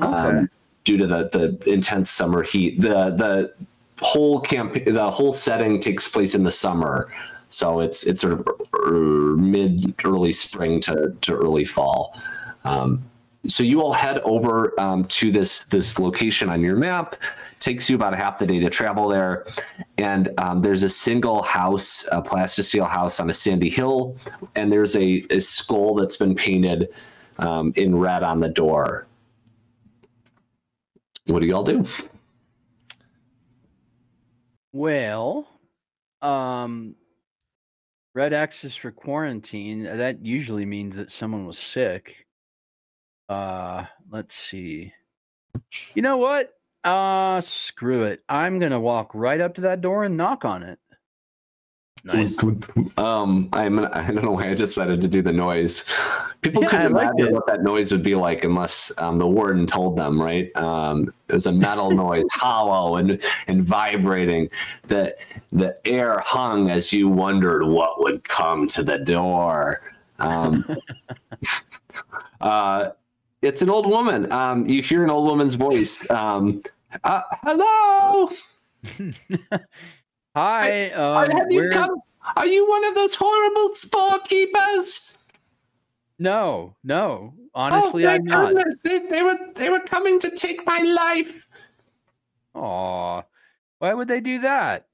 Okay. um, due to the, the intense summer heat. The the whole camp, the whole setting takes place in the summer, so it's it's sort of mid early spring to, to early fall. Um, so you all head over um, to this this location on your map. Takes you about half the day to travel there, and um, there's a single house, a plastisteel house on a sandy hill, and there's a, a skull that's been painted um, in red on the door. What do y'all do? well, um, red axis for quarantine. That usually means that someone was sick. Uh, let's see. You know what? Uh, screw it. I'm gonna walk right up to that door and knock on it. Nice. Um, I'm. *laughs* I don't know why I decided to do the noise. People Yeah, couldn't imagine it. what that noise would be like unless um, the warden told them. Right? Um, it was a metal *laughs* noise, hollow and and vibrating. The the air hung as you wondered what would come to the door. Um, *laughs* uh, it's an old woman. Um, you hear an old woman's voice. Um, uh, hello. Hi. Are, Um, have you come? Are you one of those horrible spore keepers? No, no. Honestly, oh, I'm not. They, they were they were coming to take my life. Aw, why would they do that?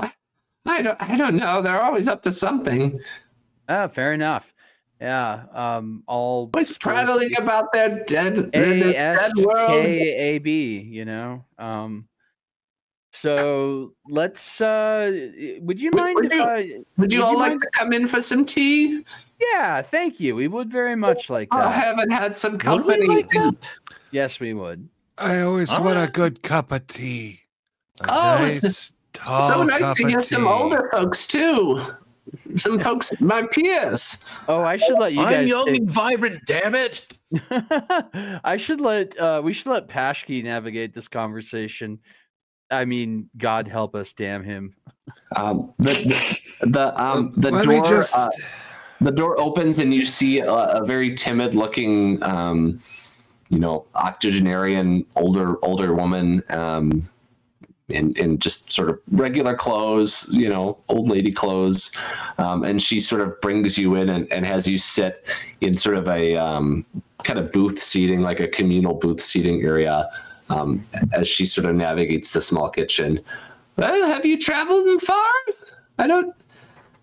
I don't I don't know. They're always up to something. Ah, fair enough. Yeah. Um, all Always prattling about their dead their, A their dead world. K A B. You know. Um. So let's. uh Would you mind would if you- I? Would you would all you like mind- to come in for some tea? Yeah. Thank you. We would very much like that. I haven't had some Would we company. like in- *laughs* yes, we would. I always All want a good cup of tea. A Oh, it's nice, tall so nice to of hear some older folks too. Some *laughs* folks, my peers. Oh, I should let you I'm guys. young take- and vibrant. Damn it! *laughs* I should let uh we should let Pashke navigate this conversation. I mean, God help us, damn him. Um, the the, the um the Let door just. uh, the door opens and you see a, a very timid looking um you know octogenarian older older woman um in, in just sort of regular clothes you know old lady clothes um, and she sort of brings you in and, and has you sit in sort of a um, kind of booth seating like a communal booth seating area um, as she sort of navigates the small kitchen well have you traveled far i don't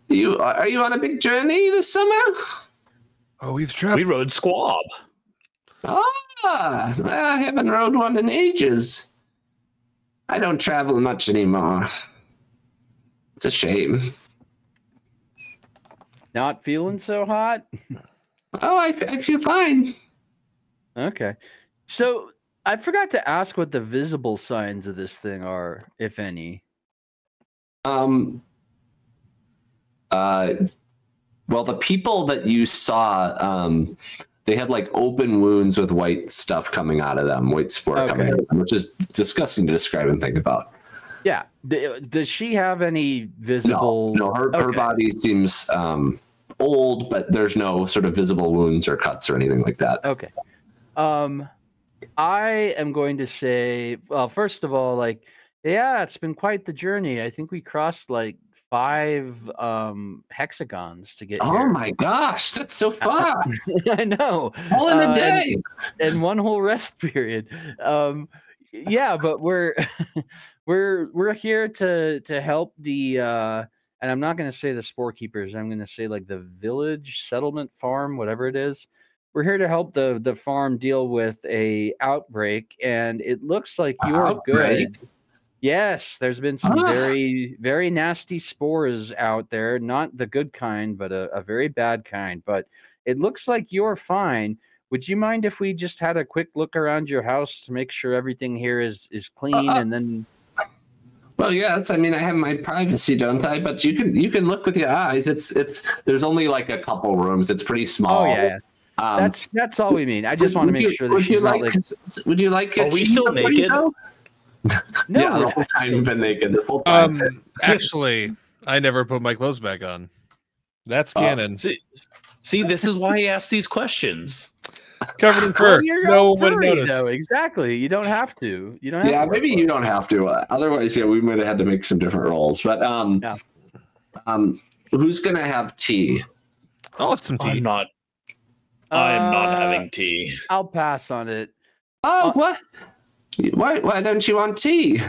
you are you on a big journey this summer? oh, we've traveled. We rode squab. Ah, I haven't rode one in ages. I don't travel much anymore. It's a shame. Not feeling so hot? Oh, I, I feel fine. Okay. So I forgot to ask what the visible signs of this thing are, if any. Um. Uh, well, the people that you saw, um, they had like open wounds with white stuff coming out of them, white spore coming out of them, which is disgusting to describe and think about. Yeah. D- does she have any visible? no, her, her Okay. body seems um, old, but there's no sort of visible wounds or cuts or anything like that. Okay. Um, I am going to say, well, first of all, like, yeah, it's been quite the journey. I think we crossed like five um hexagons to get Oh here. my gosh, that's so *laughs* far! I know. All in Uh, a and- day. and one whole rest *laughs* period. Um, yeah, but we're *laughs* we're we're here to to help the uh, and I'm not going to say the spore keepers. I'm going to say like the village settlement farm, whatever it is. We're here to help the the farm deal with a outbreak, and it looks like you're good. Yes, there's been some Ah. very very nasty spores out there. Not the good kind, but a, a very bad kind. But it looks like you're fine. Would you mind if we just had a quick look around your house to make sure everything here is is clean uh, and then Well, yes. I mean, I have my privacy, don't I? But you can you can look with your eyes. It's it's there's only like a couple rooms. It's pretty small. Oh yeah. Um, that's that's all we mean. I just want to make you- sure that she's you not like, like. Would you like? a Are we still naked? go? *laughs* No, yeah, the whole time you've been naked. This whole time. Um, actually, I never put my clothes back on. That's Oh. canon. See, see, this is why I ask these questions. Covered in *laughs* fur. you're No one would notice. though. Exactly. You don't have to. You don't have yeah, to. maybe you don't have to. Uh, otherwise, yeah, we might have had to make some different roles. But um, Yeah. um, who's gonna have tea? I'll have some I'm tea. Not. I'm not Uh, having tea. I'll pass on it. Oh, Uh, what? Why? Why don't you want tea?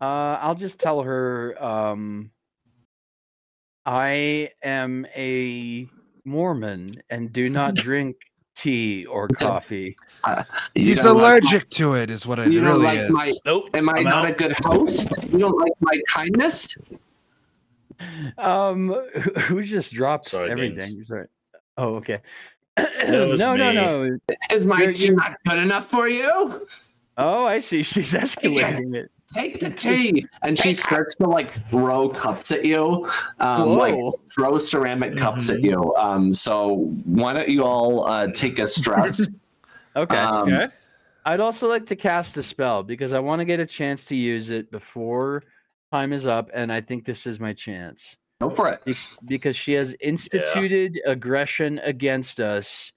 Uh, I'll just tell her um, I am a Mormon and do not *laughs* drink tea or It's a- coffee. You He's don't like allergic to it, is what my- it you don't really like is. my. Nope. Am I I'm not out. a good host? You don't like my kindness? Um, who- *laughs* who just dropped Sorry, everything? Beans. Sorry. Oh, okay. *clears throat* No, it was no, no, Is my You're- tea not good enough for you? Oh, I see. *laughs* She's escalating it. Take the tea, and she starts to like throw cups at you, um, like throw ceramic cups at Mhm. you. Um, so why don't you all uh, take a stress? *laughs* Okay. Um, Okay. I'd also like to cast a spell because I want to get a chance to use it before time is up, and I think this is my chance. Go for it. Be- because she has instituted aggression against us.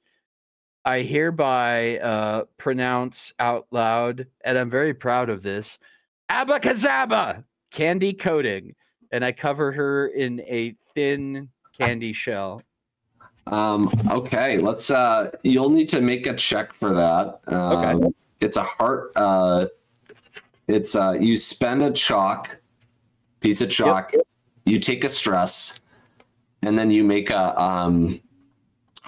I hereby uh, pronounce out loud, and I'm very proud of this Abacazaba candy coating. And I cover her in a thin candy shell. Um, okay, let's. Uh, you'll need to make a check for that. Um, It's a heart. Uh, it's uh, you spend a chalk, piece of chalk. You take a stress, and then you make a um,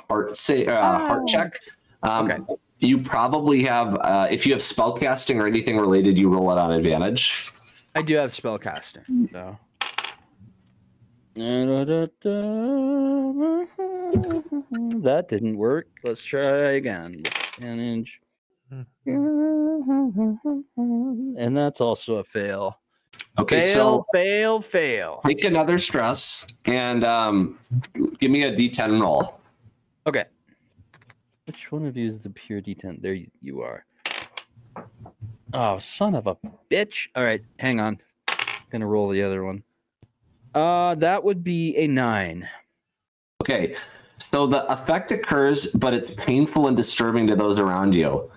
heart say uh, heart Oh. check. Um, Okay. You probably have. Uh, if you have spellcasting or anything related, you roll it on advantage. I do have spellcaster, so. *laughs* That didn't work. Let's try again. Advantage. And that's also a fail. Okay, fail, so fail, fail. take another stress and um, give me a D10 roll. Okay. Which one of you is the pure D10? There you, you are. Oh, son of a bitch. All right, hang on. I'm Gonna roll the other one. Uh, that would be a nine. Okay, so the effect occurs, but it's painful and disturbing to those around you.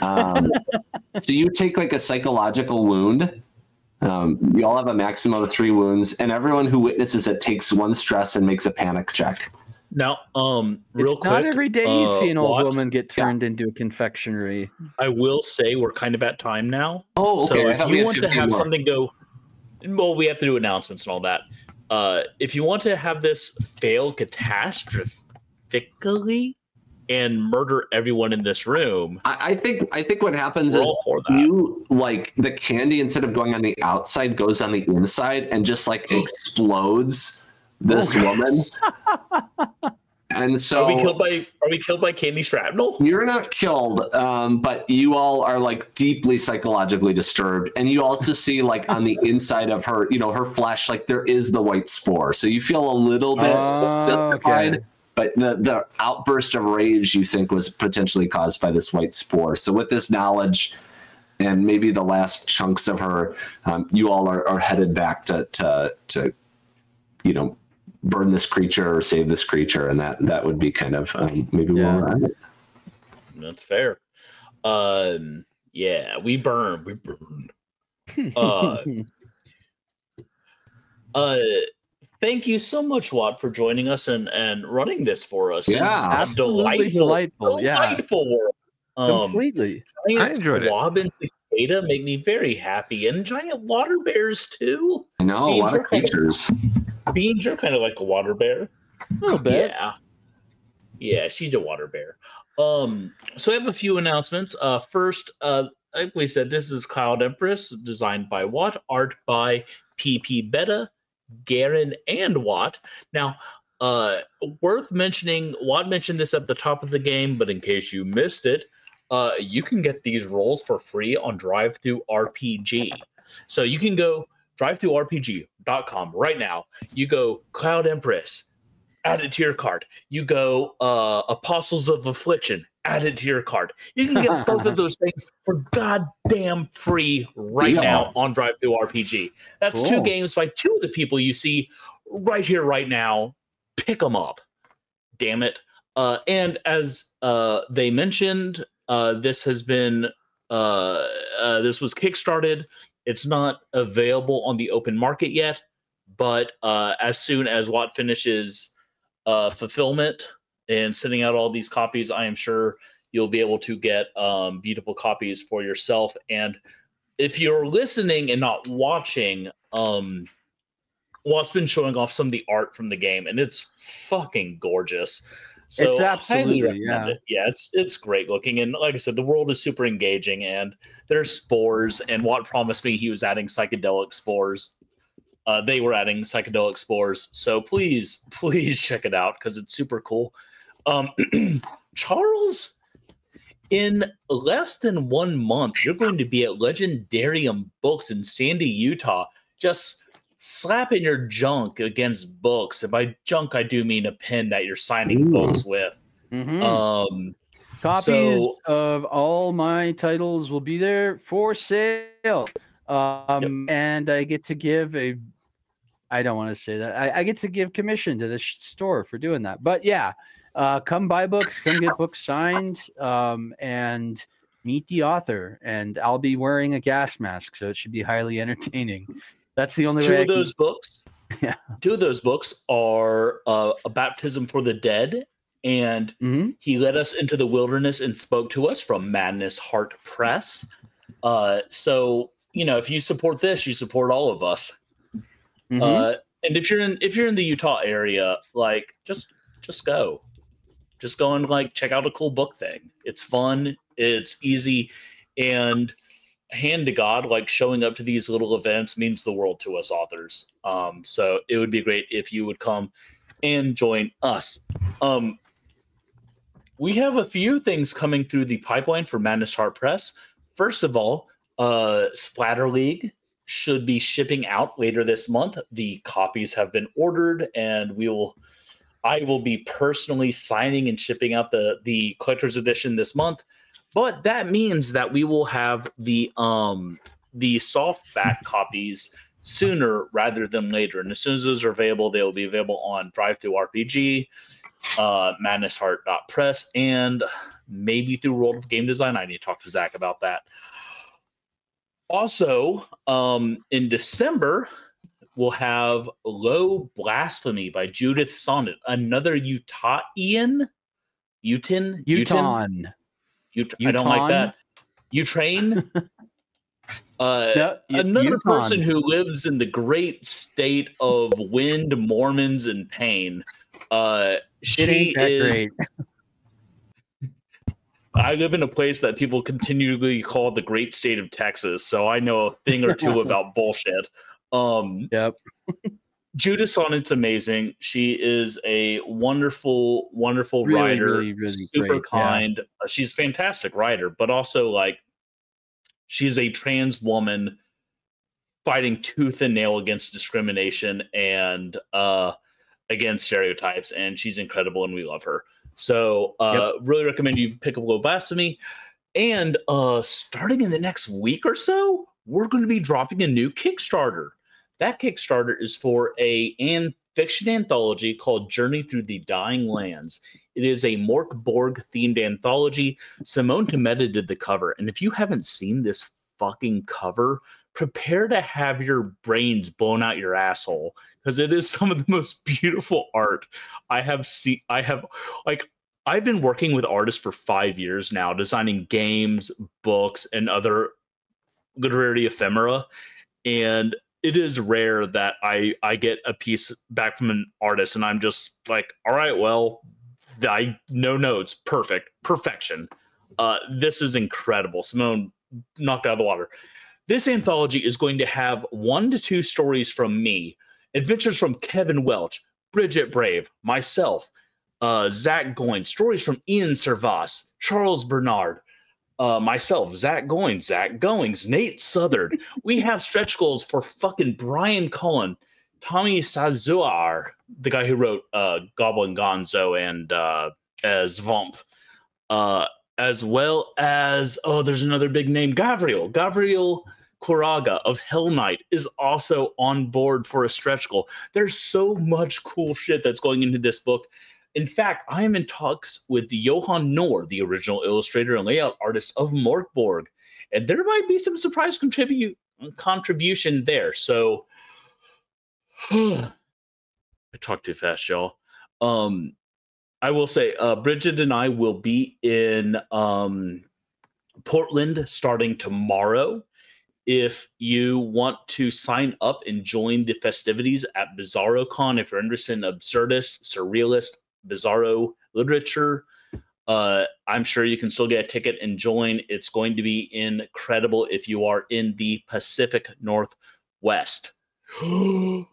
Um, *laughs* so you take like a psychological wound. Um, you all have a maximum of three wounds, and everyone who witnesses it takes one stress and makes a panic check. Now, um, real it's quick, not every day you uh, see an old Watt, woman get turned into a confectionery. I will say we're kind of at time now. Oh, okay. So if you want to have more. something go, well, we have to do announcements and all that. Uh, if you want to have this fail catastrophically and murder everyone in this room, I, I think I think what happens we're is for that. you like the candy instead of going on the outside goes on the inside and just like explodes this Oh, woman. *laughs* And so are we killed by are we killed by candy shrapnel? You're not killed, um, but you all are like deeply psychologically disturbed, and you also *laughs* see like on the inside of her, you know, her flesh, like there is the white spore, so you feel a little bit Oh, justified. okay. But the the outburst of rage you think was potentially caused by this white spore. So with this knowledge, and maybe the last chunks of her, um, you all are, are headed back to to to, you know, burn this creature or save this creature, and that that would be kind of um, maybe Yeah. where we're at. That's fair. Um, yeah, we burn, we burn. *laughs* Uh, uh, thank you so much, Watt, for joining us and and running this for us. Yeah. a Absolutely delightful, delightful, yeah. delightful. Um, Completely. giant I enjoyed it. Squab and cicada make me very happy, and giant water bears too. I know a Beans lot of are kind of- creatures. Beans are kind of like a water bear. A little bit. Yeah. Yeah, she's a water bear. Um, so I have a few announcements. Uh first, uh like we said, this is Cloud Empress, designed by Watt, art by PP Beta, Garen, and Watt. Now, uh worth mentioning, Watt mentioned this at the top of the game, but in case you missed it, uh you can get these rolls for free on DriveThruRPG. So you can go drivethrurpg.com right now. You go Cloud Empress, add it to your cart. You go uh, Apostles of Affliction, add it to your cart. You can get both of *laughs* those things for goddamn free right Deal. now on DriveThruRPG. That's two games by two of the people you see right here, right now. Pick them up. Damn it. Uh, and as uh, they mentioned, uh, this has been uh, uh, this was kickstarted. It's not available on the open market yet, but uh, as soon as Watt finishes uh, fulfillment and sending out all these copies, I am sure you'll be able to get um, beautiful copies for yourself. And if you're listening and not watching, um, Watt's been showing off some of the art from the game, and it's fucking gorgeous. So It's absolutely, yeah. it. yeah, it's it's great looking, and like I said, the world is super engaging, and there's spores. And Watt promised me he was adding psychedelic spores. Uh, they were adding psychedelic spores, so please, *laughs* please check it out because it's super cool. Um, *clears throat* Charles, in less than one month, you're going to be at Legendarium Books in Sandy, Utah, just slapping your junk against books. And by junk, I do mean a pen that you're signing Ooh. books with. Mhm. Um, Copies so- of all my titles will be there for sale. Um, and I get to give a I don't want to say that. I, I get to give commission to the sh- store for doing that. But yeah, uh, come buy books, come get books signed, um, and meet the author. And I'll be wearing a gas mask, so it should be highly *laughs* entertaining. That's the only two way. I of can- those books, *laughs* Yeah. two of those books are uh, a baptism for the dead, and Mhm. he led us into the wilderness and spoke to us from Madness Heart Press. Uh, so you know, if you support this, you support all of us. Mhm. Uh, and if you're in if you're in the Utah area, like just just go, just go and like check out a cool book thing. It's fun, it's easy, and hand to God, like showing up to these little events means the world to us authors. Um, so it would be great if you would come and join us. Um, we have a few things coming through the pipeline for Madness Heart Press. First of all, uh, Splatter League should be shipping out later this month. The copies have been ordered, and we will. I will be personally signing and shipping out the the collector's edition this month. But that means that we will have the um the softback copies sooner rather than later. And as soon as those are available, they will be available on DriveThruRPG, uh, MadnessHeart.press, and maybe through World of Game Design. I need to talk to Zach about that. Also, um, in December, we'll have Low Blasphemy by Judith Sonnet, another Utahian. Utin? Utah. Ut- I don't like that. You train? *laughs* uh, No, another person who lives in the great state of wind, Mormons, and pain. Uh, she is. *laughs* I live in a place that people continually call the great state of Texas, so I know a thing or two *laughs* about bullshit. Um, Yep. Judith Sonnet's amazing. She is a wonderful, wonderful Really, writer. really, really super great, kind. Uh, she's a fantastic writer, but also like she's a trans woman fighting tooth and nail against discrimination and uh against stereotypes, and she's incredible, and we love her. So, uh, really recommend you pick up Low Blasphemy. And uh, starting in the next week or so, we're going to be dropping a new Kickstarter. That Kickstarter is for a an fiction anthology called Journey Through the Dying Lands. It is a Mörk Borg themed anthology. Simone Tometa did the cover, and if you haven't seen this fucking cover, prepare to have your brains blown out your asshole because it is *laughs* some of the most beautiful art I have seen. I have like I've been working with artists for five years now, designing games, books, and other literary ephemera, and it is rare that I I get a piece back from an artist and I'm just like, all right, well, I no notes, perfect, perfection. Uh, this is incredible. Simone knocked out of the water. This anthology is going to have one to two stories from me, adventures from Kevin Welch, Bridget Brave, myself, uh, Zach Goin, stories from Ian Servas, Charles Bernard, uh, myself, Zach Goings, Zach Goings, Nate Southard. we have stretch goals for fucking Brian Cullen, Tommy Sazuar, the guy who wrote uh, Goblin Gonzo and uh, as Vomp, uh, as well as oh, there's another big name, Gavriel, Gavriel Kuraga of Hell Knight is also on board for a stretch goal. There's so much cool shit that's going into this book. In fact, I am in talks with Johan Nohr, the original illustrator and layout artist of Mörk Borg, and there might be some surprise contribute contribution there. So *sighs* I talk too fast, y'all. Um, I will say, uh, Bridget and I will be in um, Portland starting tomorrow. If you want to sign up and join the festivities at BizarroCon, if you're interested in absurdist, surrealist, bizarro literature. Uh, I'm sure you can still get a ticket and join. It's going to be incredible if you are in the Pacific Northwest. *gasps*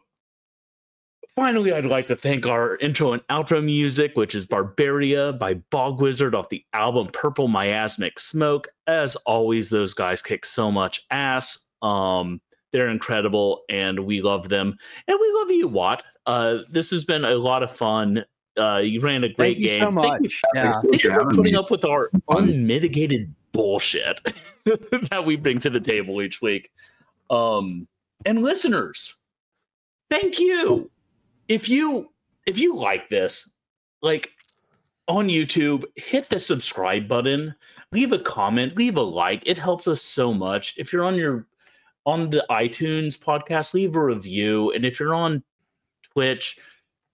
Finally, I'd like to thank our intro and outro music, which is Barbaria by Bog Wizard off the album Purple Miasmic Smoke. As always, those guys kick so much ass. Um, they're incredible and we love them. And we love you, Watt. Uh, this has been a lot of fun. Uh, you ran a great Thank you game. so Thank you, much. Yeah. thank you for putting up with our unmitigated bullshit *laughs* that we bring to the table each week. Um, and listeners, thank you. If you if you like this, like on YouTube, hit the subscribe button, leave a comment, leave a like. It helps us so much. If you're on your on the iTunes podcast, leave a review. And if you're on Twitch,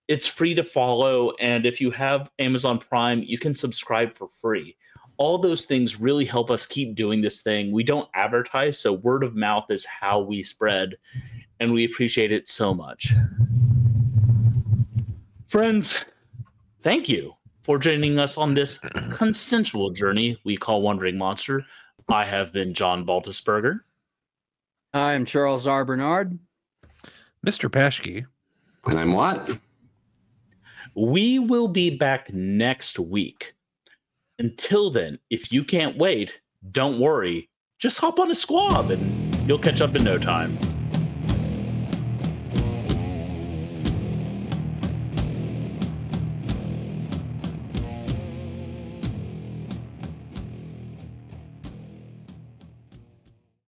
it's free to follow. And if you have Amazon Prime, you can subscribe for free. All those things really help us keep doing this thing. We don't advertise, so word of mouth is how we spread, and we appreciate it so much. Friends, thank you for joining us on this consensual journey we call Wandering Monster. I have been John Baltisberger. I'm Charles R. Bernard. Mr. Paschke. And I'm Watt? We will be back next week. Until then, if you can't wait, don't worry. Just hop on a squab and you'll catch up in no time.